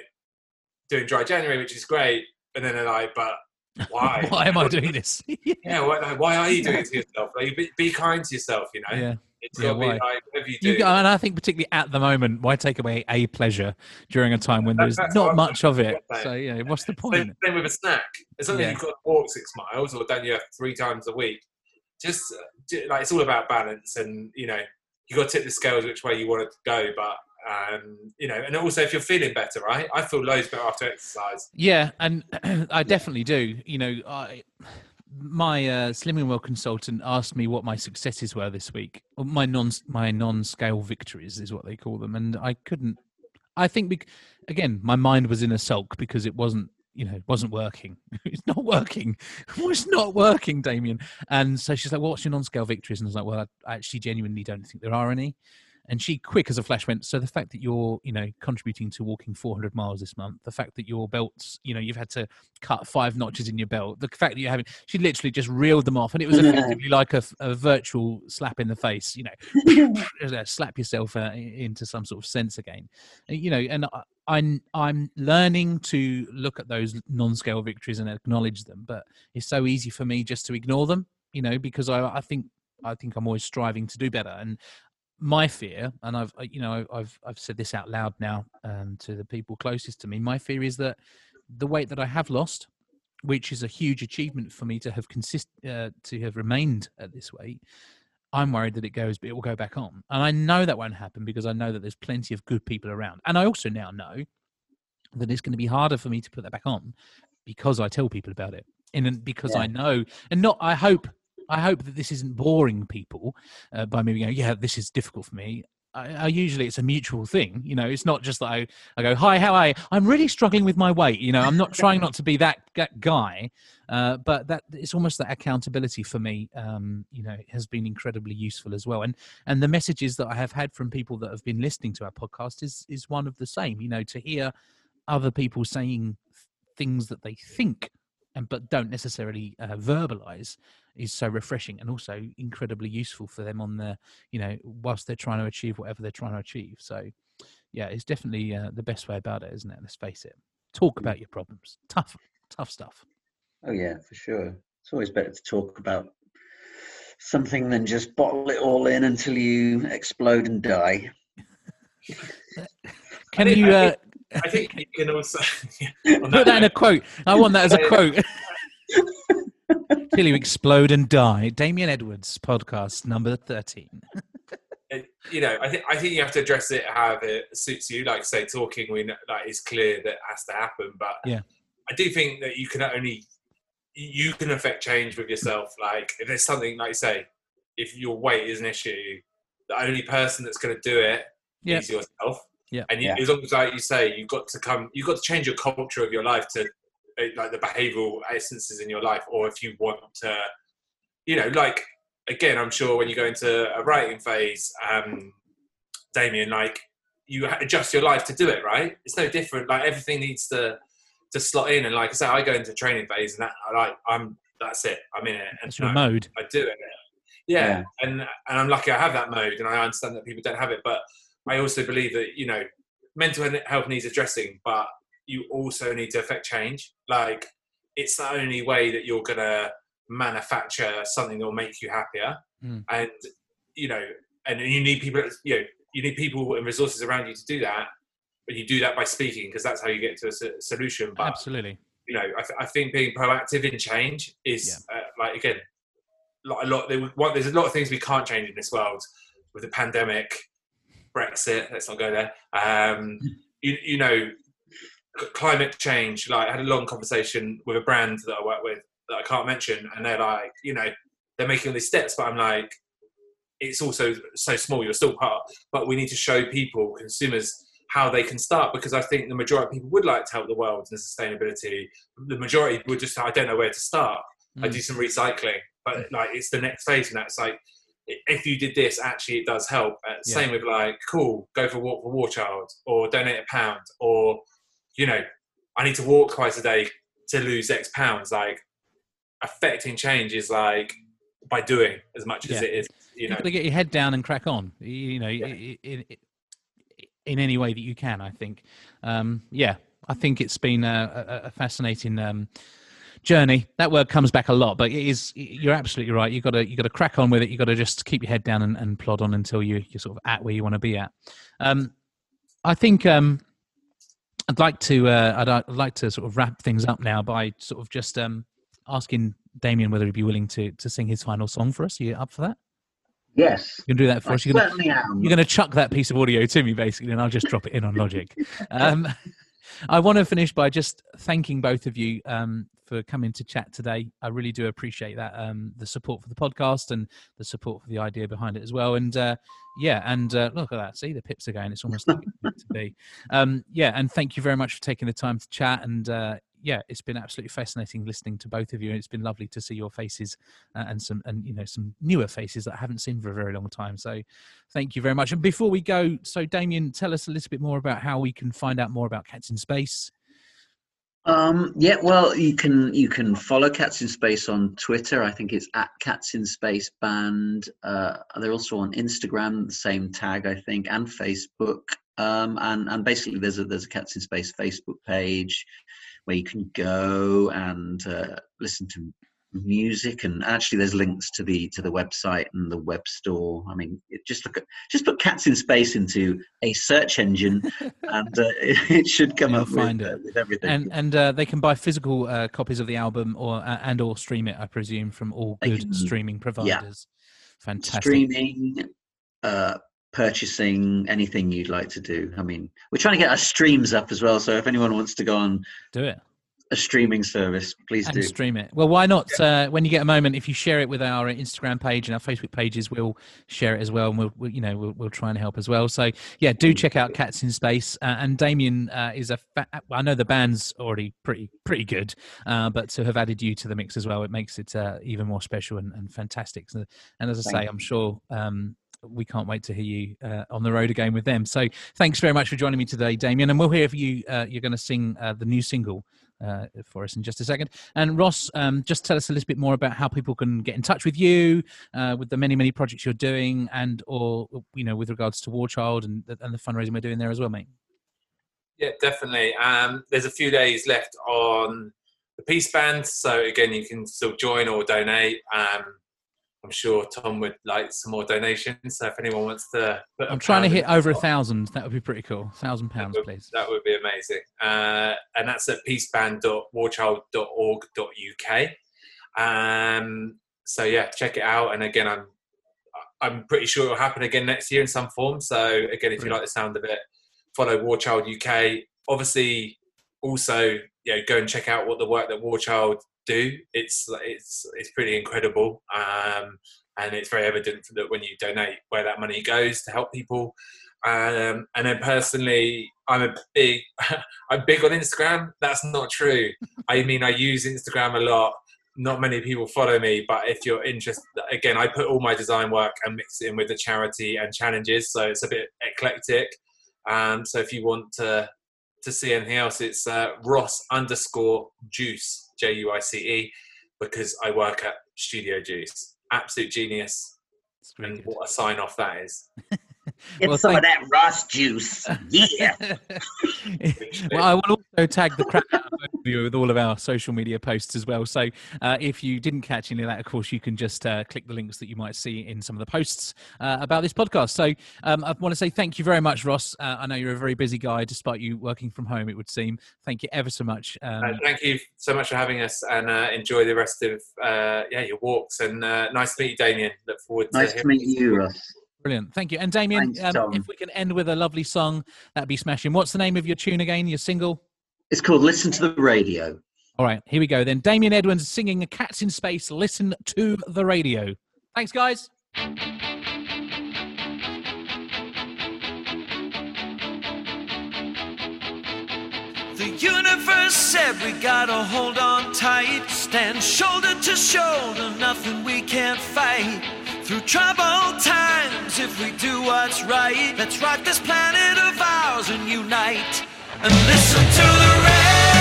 doing dry January, which is great, and then they're like, but why? <laughs> Why am I doing this? <laughs> Yeah, why, why are you doing it to yourself? Like, be, be kind to yourself. You know, yeah. it's Yeah, got to be why? like you do. You, and I think particularly at the moment, why take away a pleasure during a time when there's not much of it? So yeah, what's the point? same with a snack. It's as Yeah. you've got to walk six miles or done you have three times a week, just uh, like it's all about balance, and you know you got to tip the scales which way you want to go. But um, you know, and also if you're feeling better, right? I feel loads better after exercise. Yeah, and <clears throat> I definitely do. You know, I, my uh, Slimming World consultant asked me what my successes were this week. My non my non scale victories is what they call them, and I couldn't. I think bec- again, my mind was in a sulk because it wasn't. You know, it wasn't working. <laughs> it's not working. <laughs> it's not working, Damien. And so she's like, well, "What's your non-scale victories?" And I was like, "Well, I actually genuinely don't think there are any." And she, quick as a flash, went, "So the fact that you're, you know, contributing to walking 400 miles this month, the fact that your belts, you know, you've had to cut five notches in your belt, the fact that you're having," she literally just reeled them off, and it was effectively like a, a virtual slap in the face, you know, <laughs> uh, slap yourself uh, into some sort of sense again, you know. And I, I'm I'm learning to look at those non-scale victories and acknowledge them, but it's so easy for me just to ignore them, you know, because I I think I think I'm always striving to do better, and my fear, and I've you know I've I've said this out loud now um, to the people closest to me. My fear is that the weight that I have lost, which is a huge achievement for me to have consist uh, to have remained at this weight. I'm worried that it goes, but it will go back on, and I know that won't happen because I know that there's plenty of good people around, and I also now know that it's going to be harder for me to put that back on because I tell people about it, and because Yeah. I know, and not I hope I hope that this isn't boring people uh, by me going, yeah, this is difficult for me. I, I usually it's a mutual thing, you know. It's not just that I, I go, hi, how are you? I'm really struggling with my weight. You know, I'm not trying not to be that, that guy, uh, but that it's almost that accountability for me. Um, you know, has been incredibly useful as well. And and the messages that I have had from people that have been listening to our podcast is is one of the same. You know, to hear other people saying things that they think and but don't necessarily uh, verbalize is so refreshing and also incredibly useful for them on the you know whilst they're trying to achieve whatever they're trying to achieve. So yeah it's definitely uh, the best way about it isn't it? Let's face it. Talk about your problems. Tough tough stuff. Oh yeah, for sure. It's always better to talk about something than just bottle it all in until you explode and die. <laughs> can you uh, I think <laughs> you can also <laughs> on put that in a quote i want that as a quote <laughs> till you explode and die damien edwards podcast number 13 it- you know, I think I think you have to address it how it suits you. Like say, talking, we know, like it's clear that has to happen. But Yeah. I do think that you can only you can affect change with yourself. Like if there's something like say, if your weight is an issue, the only person that's going to do it is Yeah. yourself. Yeah. And you, Yeah. as long as, like you say, you've got to come, you've got to change your culture of your life to uh, like the behavioural essences in your life, or if you want to, you know, like again, I'm sure when you go into a writing phase, um, Damien, like you adjust your life to do it, right? It's no different. Like everything needs to to slot in, and like I say, I go into training phase, and that I like I'm that's it. I'm in it, and that's your I- mode I do it. Yeah. Yeah. and and I'm lucky I have that mode, and I understand that people don't have it. But I also believe that you know mental health needs addressing, but you also need to affect change. Like it's the only way that you're gonna manufacture something that will make you happier, Mm. and you know, and you need people. You know, you need people and resources around you to do that. But you do that by speaking because that's how you get to a solution. But absolutely you know, I, th- I think being proactive in change is uh, like again, like a lot. There, was- one, there's a lot of things we can't change in this world with the pandemic, Brexit. Let's not go there. Um, <laughs> you, you know, climate change. Like I had a long conversation with a brand that I work with that I can't mention, and they're like, you know, they're making all these steps, but I'm like, it's also so small. You're still part, but we need to show people, consumers, how they can start because I think the majority of people would like to help the world in sustainability. The majority would just I don't know where to start. I Mm. do some recycling, but like it's the next phase, and that's like if you did this, actually it does help. Uh, Yeah. Same with like cool, go for a walk for War Child, or donate a pound, or you know, I need to walk twice a day to lose X pounds. Like affecting change is like by doing as much as it is, you know. get your head down and crack on. You know, i- in any way that you can. I think. Um, yeah, I think it's been a, a, a fascinating um, journey. That word comes back a lot, but it is. You're absolutely right. You got to you got to crack on with it. You got to just keep your head down and, and plod on until you you're sort of at where you want to be at. Um, I think. Um, I'd like to. Uh, I'd, I'd like to sort of wrap things up now by sort of just um, asking Damien whether he'd be willing to to sing his final song for us. Are you up for that? Yes, You can do that for I us. You're gonna, am. you're going to chuck that piece of audio to me, basically, and I'll just drop it in on Logic. <laughs> Um, <laughs> I want to finish by just thanking both of you um, for coming to chat today. I really do appreciate that, um, the support for the podcast and the support for the idea behind it as well. And uh, yeah, and uh, look at that. See, the pips again. It's almost like meant to be. <laughs> Um, yeah, and thank you very much for taking the time to chat. And uh, yeah, it's been absolutely fascinating listening to both of you. And it's been lovely to see your faces uh, and some and you know some newer faces that I haven't seen for a very long time. So thank you very much. And before we go, so Damien, tell us a little bit more about how we can find out more about Cats in Space. Um, yeah, well, you can you can follow Cats in Space on Twitter. I think it's at Cats in Space Band. Uh, they're also on Instagram, the same tag, I think, and Facebook. Um, and and basically, there's a there's a Cats in Space Facebook page where you can go and uh, listen to music and actually there's links to the to the website and the web store i mean it, just look at just put cats in space into a search engine <laughs> and uh, <laughs> it, should come You'll up find with, it. uh, with everything And and uh, they can buy physical uh, copies of the album or uh, and or stream it, I presume, from all good can- streaming providers. yeah. Fantastic. streaming uh purchasing anything you'd like to do i mean we're trying to get our streams up as well so if anyone wants to go on Do it. A streaming service please and do stream it. Well, why not? Uh, when you get a moment, if you share it with our Instagram page and our Facebook pages, we'll share it as well, and we'll, we'll you know we'll, we'll try and help as well. So yeah, do check out Cats in Space. Uh, and Damien uh, is a. Fa- I know the band's already pretty pretty good, uh, but to have added you to the mix as well, it makes it uh, even more special and, and fantastic. So, and as I Thank say, I'm sure. Um, we can't wait to hear you uh, on the road again with them. So, thanks very much for joining me today, Damien. And we'll hear if you uh, you're going to sing uh, the new single uh, for us in just a second. And Ross, um, just tell us a little bit more about how people can get in touch with you, uh, with the many many projects you're doing, and or you know with regards to War Child and and the fundraising we're doing there as well, mate. Yeah, definitely. Um, there's a few days left on the Peace Band, so again, you can still join or donate. Um, I'm sure Tom would like some more donations. So if anyone wants to, I'm trying to hit over a thousand. That would be pretty cool. Thousand pounds, please. That would be amazing. Uh, and that's at peaceband.warchild.org.uk. Um, so yeah, check it out. And again, I'm I'm pretty sure it'll happen again next year in some form. So again, if you like the sound of it, follow War Child UK. Obviously, also you know, go and check out what the work that War Child do. It's it's it's pretty incredible. Um, and it's very evident that when you donate, where that money goes to help people. Um, and then personally, I'm a big, <laughs> I'm big on Instagram. That's not true. I mean, I use Instagram a lot. Not many people follow me, but if you're interested, again, I put all my design work and mix it in with the charity and challenges, so it's a bit eclectic. Um, so if you want to to see anything else, it's uh, Ross underscore Juice J U I C E because I work at Studio Juice. Absolute genius, and good. what a sign off that is. <laughs> get Well, some thank- of that ross juice yeah <laughs> well, I will also tag the crap out of you with all of our social media posts as well. So uh, if you didn't catch any of that, of course, you can just uh, click the links that you might see in some of the posts uh, about this podcast. So um, I want to say thank you very much, Ross. Uh, I know you're a very busy guy, despite you working from home, it would seem. Thank you ever so much. Um, Uh, thank you so much for having us, and uh, enjoy the rest of uh, yeah your walks. And uh, nice to meet you, Damien. Look forward to it. nice to meet you russ Brilliant. Thank you. And Damien, Thanks, um, if we can end with a lovely song, that'd be smashing. What's the name of your tune again, your single? it's called listen to the radio All right, here we go then. Damien Edwards singing Cats in Space, Listen to the Radio. Thanks, guys. The universe said we gotta hold on tight. Stand shoulder to shoulder, nothing we can't fight. Through troubled times, if we do what's right, let's rock this planet of ours and unite. And listen to the radio.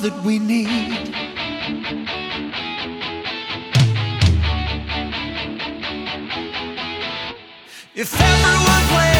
That we need. If everyone plays